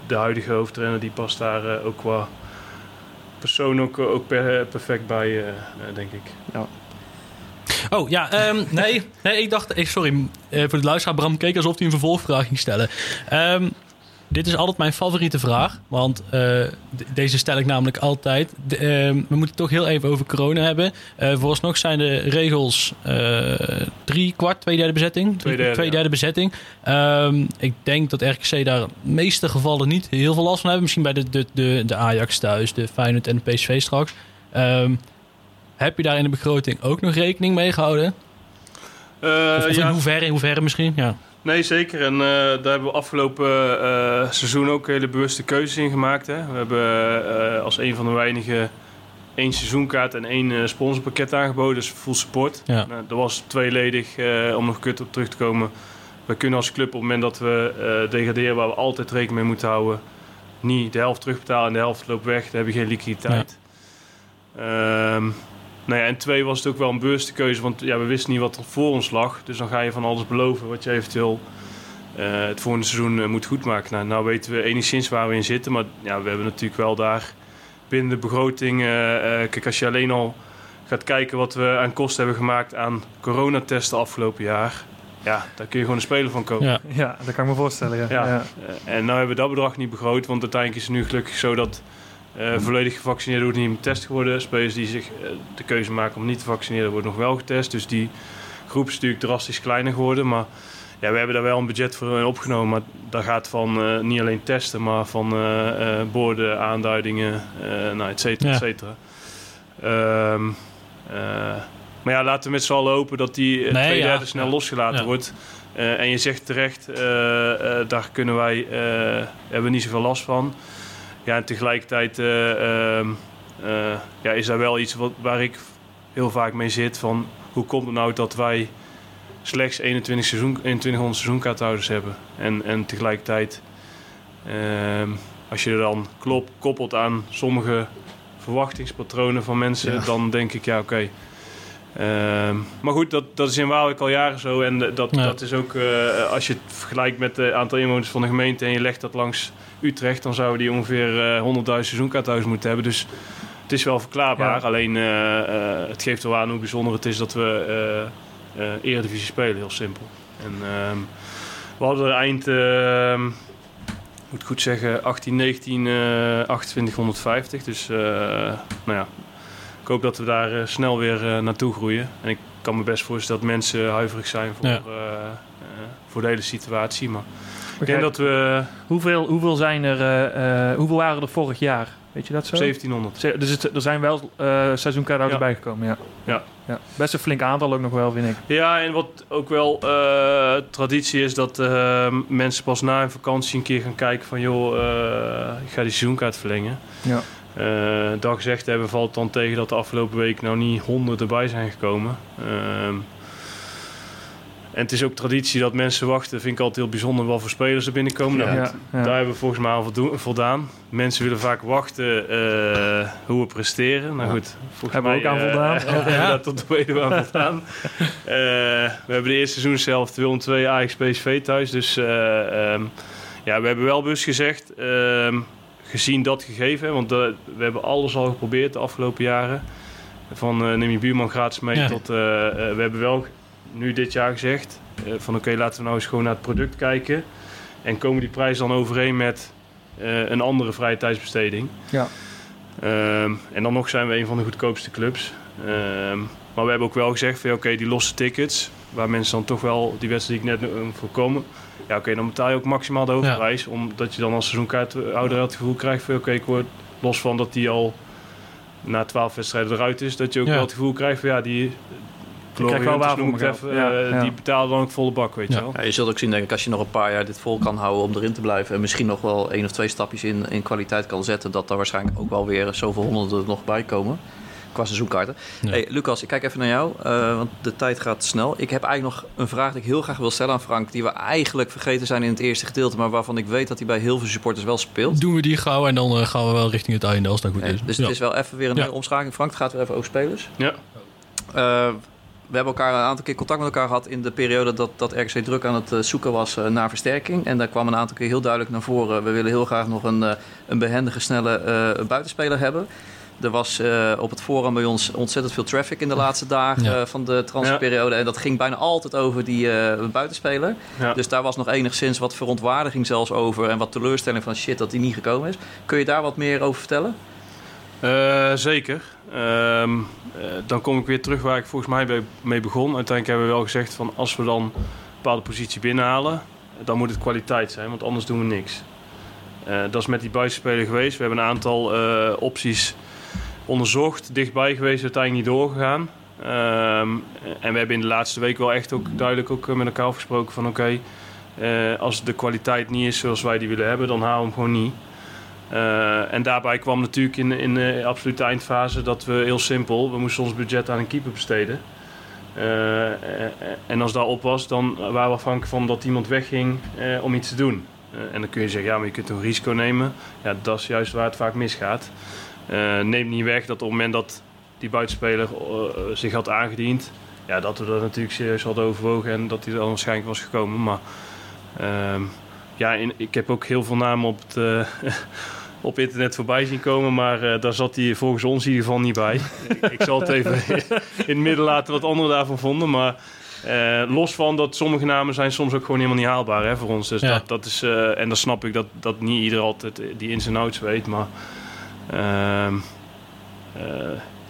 de huidige hoofdtrainer die past daar ook qua persoon ook, ook per, perfect bij, denk ik. Ja. Oh ja, um, nee, nee, ik dacht, sorry, uh, voor de luisteraar, Bram keek alsof hij een vervolgvraag ging stellen. Um, dit is altijd mijn favoriete vraag. Want eh, deze stel ik namelijk altijd. De, ehm, we moeten het toch heel even over corona hebben. Eh vooralsnog zijn de regels eh, drie kwart, twee derde bezetting. Twee derde, twee ja. derde bezetting. Ehm, ik denk dat RKC daar de meeste gevallen niet heel veel last van hebben. Misschien bij de, de, de, de Ajax thuis, de Feyenoord en de PSV straks. Ehm, heb je daar in de begroting ook nog rekening mee gehouden? Eh, Of, of in ja, hoeverre, in hoeverre misschien? Ja. Nee, zeker. En eh, daar hebben we afgelopen eh, seizoen ook hele bewuste keuzes in gemaakt. Hè. We hebben als een van de weinigen één seizoenkaart en één sponsorpakket aangeboden. Dus full support. Ja. Nou, dat was tweeledig, om nog kut op terug te komen. We kunnen als club op het moment dat we degraderen, waar we altijd rekening mee moeten houden, niet de helft terugbetalen en de helft loopt weg. Dan heb je geen liquiditeit. Ehm, nou ja, en twee was het ook wel een bewuste keuze, want ja, we wisten niet wat er voor ons lag. Dus dan ga je van alles beloven wat je eventueel eh, het volgende seizoen eh, moet goedmaken. Nou, nou weten we enigszins waar we in zitten, maar ja, we hebben natuurlijk wel daar binnen de begroting... eh, eh, kijk, als je alleen al gaat kijken wat we aan kosten hebben gemaakt aan coronatesten afgelopen jaar... Ja, daar kun je gewoon een speler van kopen. Ja. Ja, dat kan ik me voorstellen. Ja. Ja. Ja. En nou hebben we dat bedrag niet begroot, want uiteindelijk is het nu gelukkig zo dat eh, volledig gevaccineerden worden niet meer getest geworden. Spelers die zich eh, de keuze maken om niet te vaccineren worden nog wel getest. Dus die groep is natuurlijk drastisch kleiner geworden. Maar ja, we hebben daar wel een budget voor in opgenomen. Maar dat gaat van eh, niet alleen testen, maar van eh, eh, borden, aanduidingen, eh nou, et cetera, Ja. et cetera. Ehm, eh, maar ja, laten we met z'n allen hopen dat die eh, Nee, twee ja. derde snel losgelaten Ja. wordt. Eh, en je zegt terecht, eh, eh, daar kunnen wij, eh, hebben we niet zoveel last van. Ja, en tegelijkertijd eh, ehm, eh, ja, is daar wel iets wat, waar ik heel vaak mee zit. Van hoe komt het nou dat wij slechts 21 seizoen, 2100 seizoenkaarthouders hebben? En, en tegelijkertijd, ehm, als je er dan klop, koppelt aan sommige verwachtingspatronen van mensen, Ja. dan denk ik, ja oké. Maar goed, dat, dat is in Waalwijk al jaren zo. En eh, dat, Ja. dat is ook, eh, als je het vergelijkt met het aantal inwoners van de gemeente en je legt dat langs Utrecht, dan zouden die ongeveer eh 100.000 seizoenkaarthuizen moeten hebben. Dus het is wel verklaarbaar. Ja. Alleen eh, eh, het geeft wel aan hoe bijzonder het is dat we eh eh Eredivisie spelen, heel simpel. En ehm, we hadden er eind, ehm, moet goed zeggen, 18, 19, eh 2850. Dus eh, nou ja, ik hoop dat we daar eh, snel weer eh, naartoe groeien. En ik kan me best voorstellen dat mensen huiverig zijn voor, Ja. eh, voor de hele situatie. Maar ik denk dat we hoeveel, hoeveel zijn er, hoeveel waren er vorig jaar? Weet je dat zo? 1700. Ze- Dus het, er zijn wel seizoenkaarthouders Ja. bijgekomen, ja. Ja. ja. Best een flink aantal ook nog wel, vind ik. Ja, en wat ook wel traditie is dat mensen pas na een vakantie een keer gaan kijken van joh, ik ga die seizoenkaart verlengen. Ja. Eh dat gezegd hebben valt dan tegen dat de afgelopen week nou niet honderden bij zijn gekomen. Ehm, en het is ook traditie dat mensen wachten. Vind ik altijd heel bijzonder wat voor spelers er binnenkomen. Nou, Ja, ja. Daar hebben we volgens mij al voldaan. Mensen willen vaak wachten eh, hoe we presteren. Nou goed, volgens Hebben we ook aan eh, voldaan. we daar tot de tweede aan voldaan. We hebben de eerste seizoen zelf Willem 2 Ajax PSV thuis. Dus eh, ehm, ja, we hebben wel bewust gezegd, ehm, gezien dat gegeven, want eh, we hebben alles al geprobeerd de afgelopen jaren. Van eh, neem je buurman gratis mee Ja. tot, eh, we hebben wel nu dit jaar gezegd van oké, laten we nou eens gewoon naar het product kijken. En komen die prijzen dan overeen met een andere vrije tijdsbesteding. Ja. Ehm, en dan nog zijn we een van de goedkoopste clubs. Ehm, maar we hebben ook wel gezegd van oké, die losse tickets, waar mensen dan toch wel die wedstrijd die ik net voorkomen. Ja, oké, dan betaal je ook maximaal de hoofdprijs. Omdat je dan als seizoenkaarthouder het gevoel krijgt van oké, ik word los van dat die al na twaalf wedstrijden eruit is, dat je ook Ja. wel het gevoel krijgt van ja, die krijg wel waar ik geld. even, Ja, eh, ja. die betalen dan ook volle bak, weet Ja. je wel. Ja, je zult ook zien, denk ik, als je nog een paar jaar dit vol kan houden om erin te blijven. En misschien nog wel één of twee stapjes in, in kwaliteit kan zetten. Dat er waarschijnlijk ook wel weer zoveel honderden er nog bij komen. Qua seizoenkaarten. Ja. Hey, Lucas, ik kijk even naar jou, eh, want de tijd gaat snel. Ik heb eigenlijk nog een vraag die ik heel graag wil stellen aan Frank. Die we eigenlijk vergeten zijn in het eerste gedeelte. Maar waarvan ik weet dat hij bij heel veel supporters wel speelt. Doen we die gauw en dan eh, gaan we wel richting het einde als dat goed Hey, is. dus Ja. het is wel even weer een Ja. nieuwe omschakeling. Frank, het gaat weer even over spelers. Ja. Eh, we hebben elkaar een aantal keer contact met elkaar gehad in de periode dat, dat RKC druk aan het zoeken was naar versterking. En daar kwam een aantal keer heel duidelijk naar voren. We willen heel graag nog een, een behendige, snelle eh, buitenspeler hebben. Er was eh, op het forum bij ons ontzettend veel traffic in de laatste dagen Ja. eh, van de transferperiode. En dat ging bijna altijd over die eh, buitenspeler. Ja. Dus daar was nog enigszins wat verontwaardiging zelfs over. En wat teleurstelling van shit dat die niet gekomen is. Kun je daar wat meer over vertellen? Eh, zeker. Ehm, eh, dan kom ik weer terug waar ik volgens mij bij- mee begon. Uiteindelijk hebben we wel gezegd van als we dan een bepaalde positie binnenhalen, dan moet het kwaliteit zijn, want anders doen we niks. Eh, dat is met die buitenspeler geweest. We hebben een aantal eh, opties onderzocht, dichtbij geweest, uiteindelijk niet doorgegaan. Ehm, en we hebben in de laatste week wel echt ook duidelijk ook eh, met elkaar afgesproken van oké, eh, als de kwaliteit niet is zoals wij die willen hebben, dan halen we hem gewoon niet. Eh, en daarbij kwam natuurlijk in, in de absolute eindfase dat we heel simpel, we moesten ons budget aan een keeper besteden. En als dat op was, dan waren we afhankelijk van dat iemand wegging om iets te doen. En dan kun je zeggen, ja, maar je kunt een risico nemen. Ja, dat is juist waar het vaak misgaat. Eh neemt niet weg dat op het moment dat die buitenspeler eh, zich had aangediend, ja, dat we dat natuurlijk serieus hadden overwogen en dat hij dan waarschijnlijk was gekomen. Maar ehm, ja, in- ik heb ook heel veel namen op het, eh, op internet voorbij zien komen, maar eh, daar zat hij volgens ons in ieder geval niet bij. ik, ik zal het even in het midden laten wat anderen daarvan vonden, maar eh, los van dat sommige namen zijn soms ook gewoon helemaal niet haalbaar hè, voor ons. Dus Ja. dat, dat is, eh, en dan snap ik dat, dat niet ieder altijd eh, die ins en outs weet, maar eh,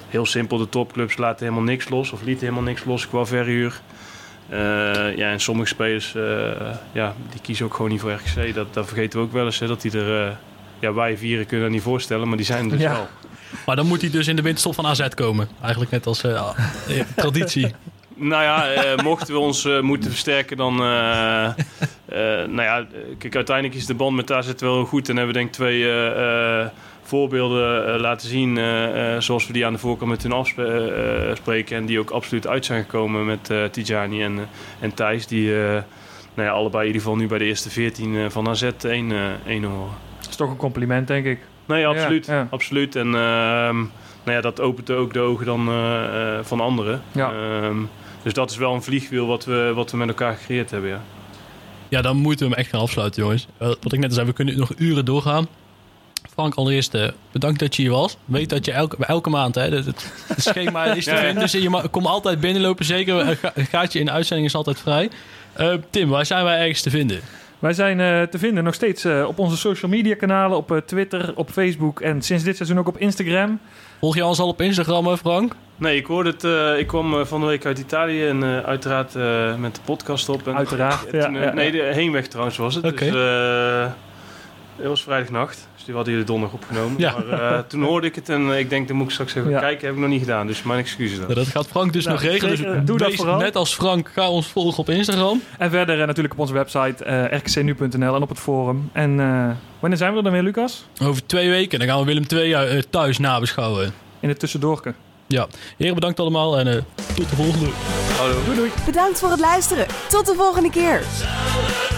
heel simpel, de topclubs laten helemaal niks los of lieten helemaal niks los qua verhuur. Eh, ja, en sommige spelers, eh, ja, die kiezen ook gewoon niet voor RKC. Dat, dat vergeten we ook wel eens, hè, dat die er... eh, ja, wij vieren kunnen dat niet voorstellen, maar die zijn er dus Ja. wel. Maar dan moet hij dus in de winterstop van AZ komen. Eigenlijk net als eh, eh, traditie. Nou ja, eh, mochten we ons eh, moeten versterken, dan... eh, eh, nou ja, eh, kijk, uiteindelijk is de band met AZ wel heel goed. En hebben we denk ik twee eh, eh, voorbeelden eh, laten zien... eh, eh, zoals we die aan de voorkant met hun afspreken. en die ook absoluut uit zijn gekomen met eh Tijani en, eh, en Thijs. Die eh, nou ja, allebei in ieder geval nu bij de eerste 14 eh, van AZ 1 eh 1 horen. Dat is toch een compliment, denk ik. Nee, absoluut. Ja, ja. absoluut. En ehm, nou ja, dat opent ook de ogen dan van anderen. Ja. Ehm, dus dat is wel een vliegwiel wat we, wat we met elkaar gecreëerd hebben, ja. Ja, dan moeten we hem echt gaan afsluiten, jongens. Wat ik net al zei, we kunnen nog uren doorgaan. Frank, allereerst eh, bedankt dat je hier was. Weet dat je elke, elke maand, hè, het, het schema is te Ja, ja. vinden. Dus je kom altijd binnenlopen, zeker. Eh, gaatje in de uitzending is altijd vrij. Eh, Tim, waar zijn wij ergens te vinden? Wij zijn eh, te vinden nog steeds eh, op onze social media kanalen, op eh, Twitter, op Facebook en sinds dit seizoen ook op Instagram. Volg je ons al op Instagram, hè, Frank? Nee, ik hoorde het. eh, ik kwam van de week uit Italië en eh, uiteraard eh, met de podcast op. En, Uiteraard, en ja, toen, ja, nee, ja. de heenweg trouwens was het. Oké. Dus eh, het was vrijdagnacht. Dus die hadden jullie donderdag opgenomen. Ja. Maar eh, toen hoorde ik het en eh, ik denk, dan moet ik straks even Ja. kijken. Heb ik nog niet gedaan, dus mijn excuses dan. Ja, dat gaat Frank dus Nou, nog regelen. zeker, dus doe dat vooral. net als Frank, ga ons volgen op Instagram. En verder eh, natuurlijk op onze website eh rkcnu.nl en op het forum. En eh, wanneer zijn we er dan weer, Lucas? Over twee weken. Dan gaan we Willem II eh, thuis nabeschouwen. In het tussendoorke. Heren, bedankt allemaal en eh, tot de volgende. Doei doei. Bedankt voor het luisteren. Tot de volgende keer. Zouden